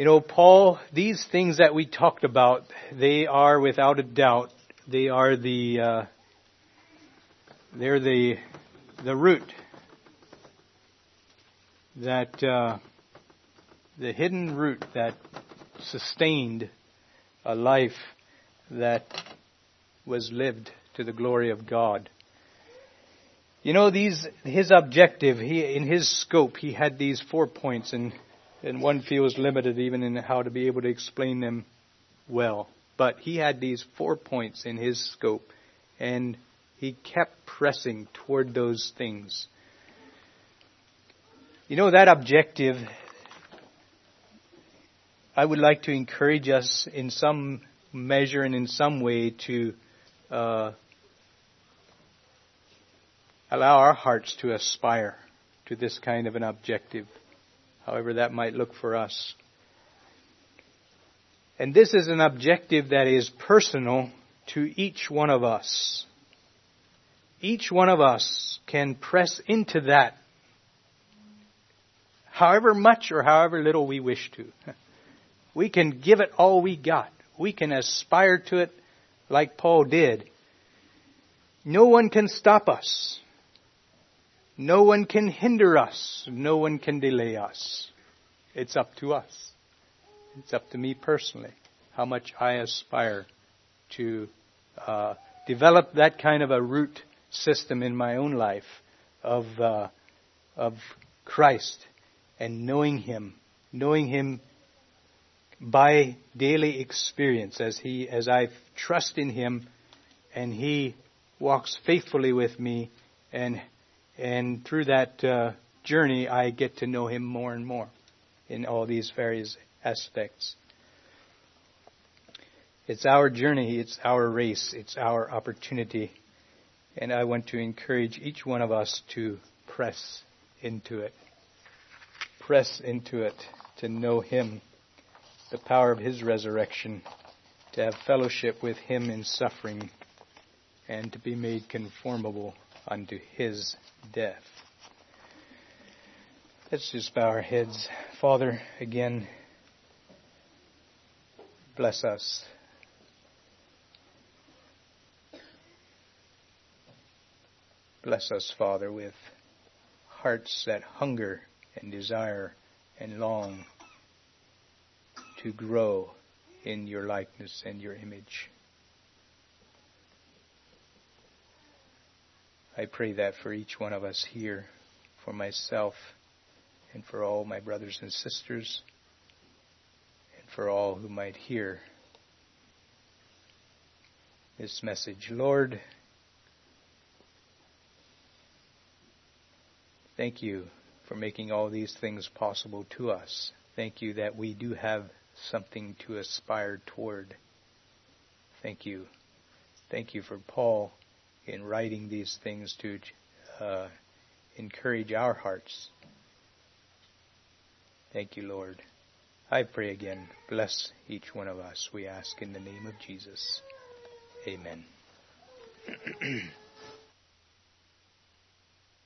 You know, Paul, these things that we talked about, they are without a doubt, they are the uh, they're the the root that uh, the hidden root that sustained a life that was lived to the glory of God. You know, these his objective, he in his scope, he had these four points, and and one feels limited even in how to be able to explain them well. But he had these four points in his scope, and he kept pressing toward those things. You know, that objective, I would like to encourage us in some measure and in some way to uh, allow our hearts to aspire to this kind of an objective, however that might look for us. And this is an objective that is personal to each one of us each one of us can press into that however much or however little we wish to. [laughs] We can give it all we got. We can aspire to it like Paul did. No one can stop us. No one can hinder us. No one can delay us. It's up to us. It's up to me personally how much I aspire to uh, develop that kind of a root system in my own life of uh, of Christ and knowing Him, knowing Him by daily experience as He as I trust in Him, and He walks faithfully with me, and and through that uh, journey I get to know Him more and more in all these various aspects. It's our journey, it's our race, it's our opportunity and I want to encourage each one of us to press into it. Press into it to know Him, the power of His resurrection, to have fellowship with Him in suffering, and to be made conformable unto His death. Let's just bow our heads. Father, again, bless us. Bless us, Father, with hearts that hunger and desire and long to grow in your likeness and your image. I pray that for each one of us here, for myself, and for all my brothers and sisters, and for all who might hear this message. Lord, Thank you for making all these things possible to us. Thank you that we do have something to aspire toward. Thank you. Thank you for Paul in writing these things to uh, encourage our hearts. Thank you, Lord. I pray again, bless each one of us, we ask in the name of Jesus. Amen. [clears throat]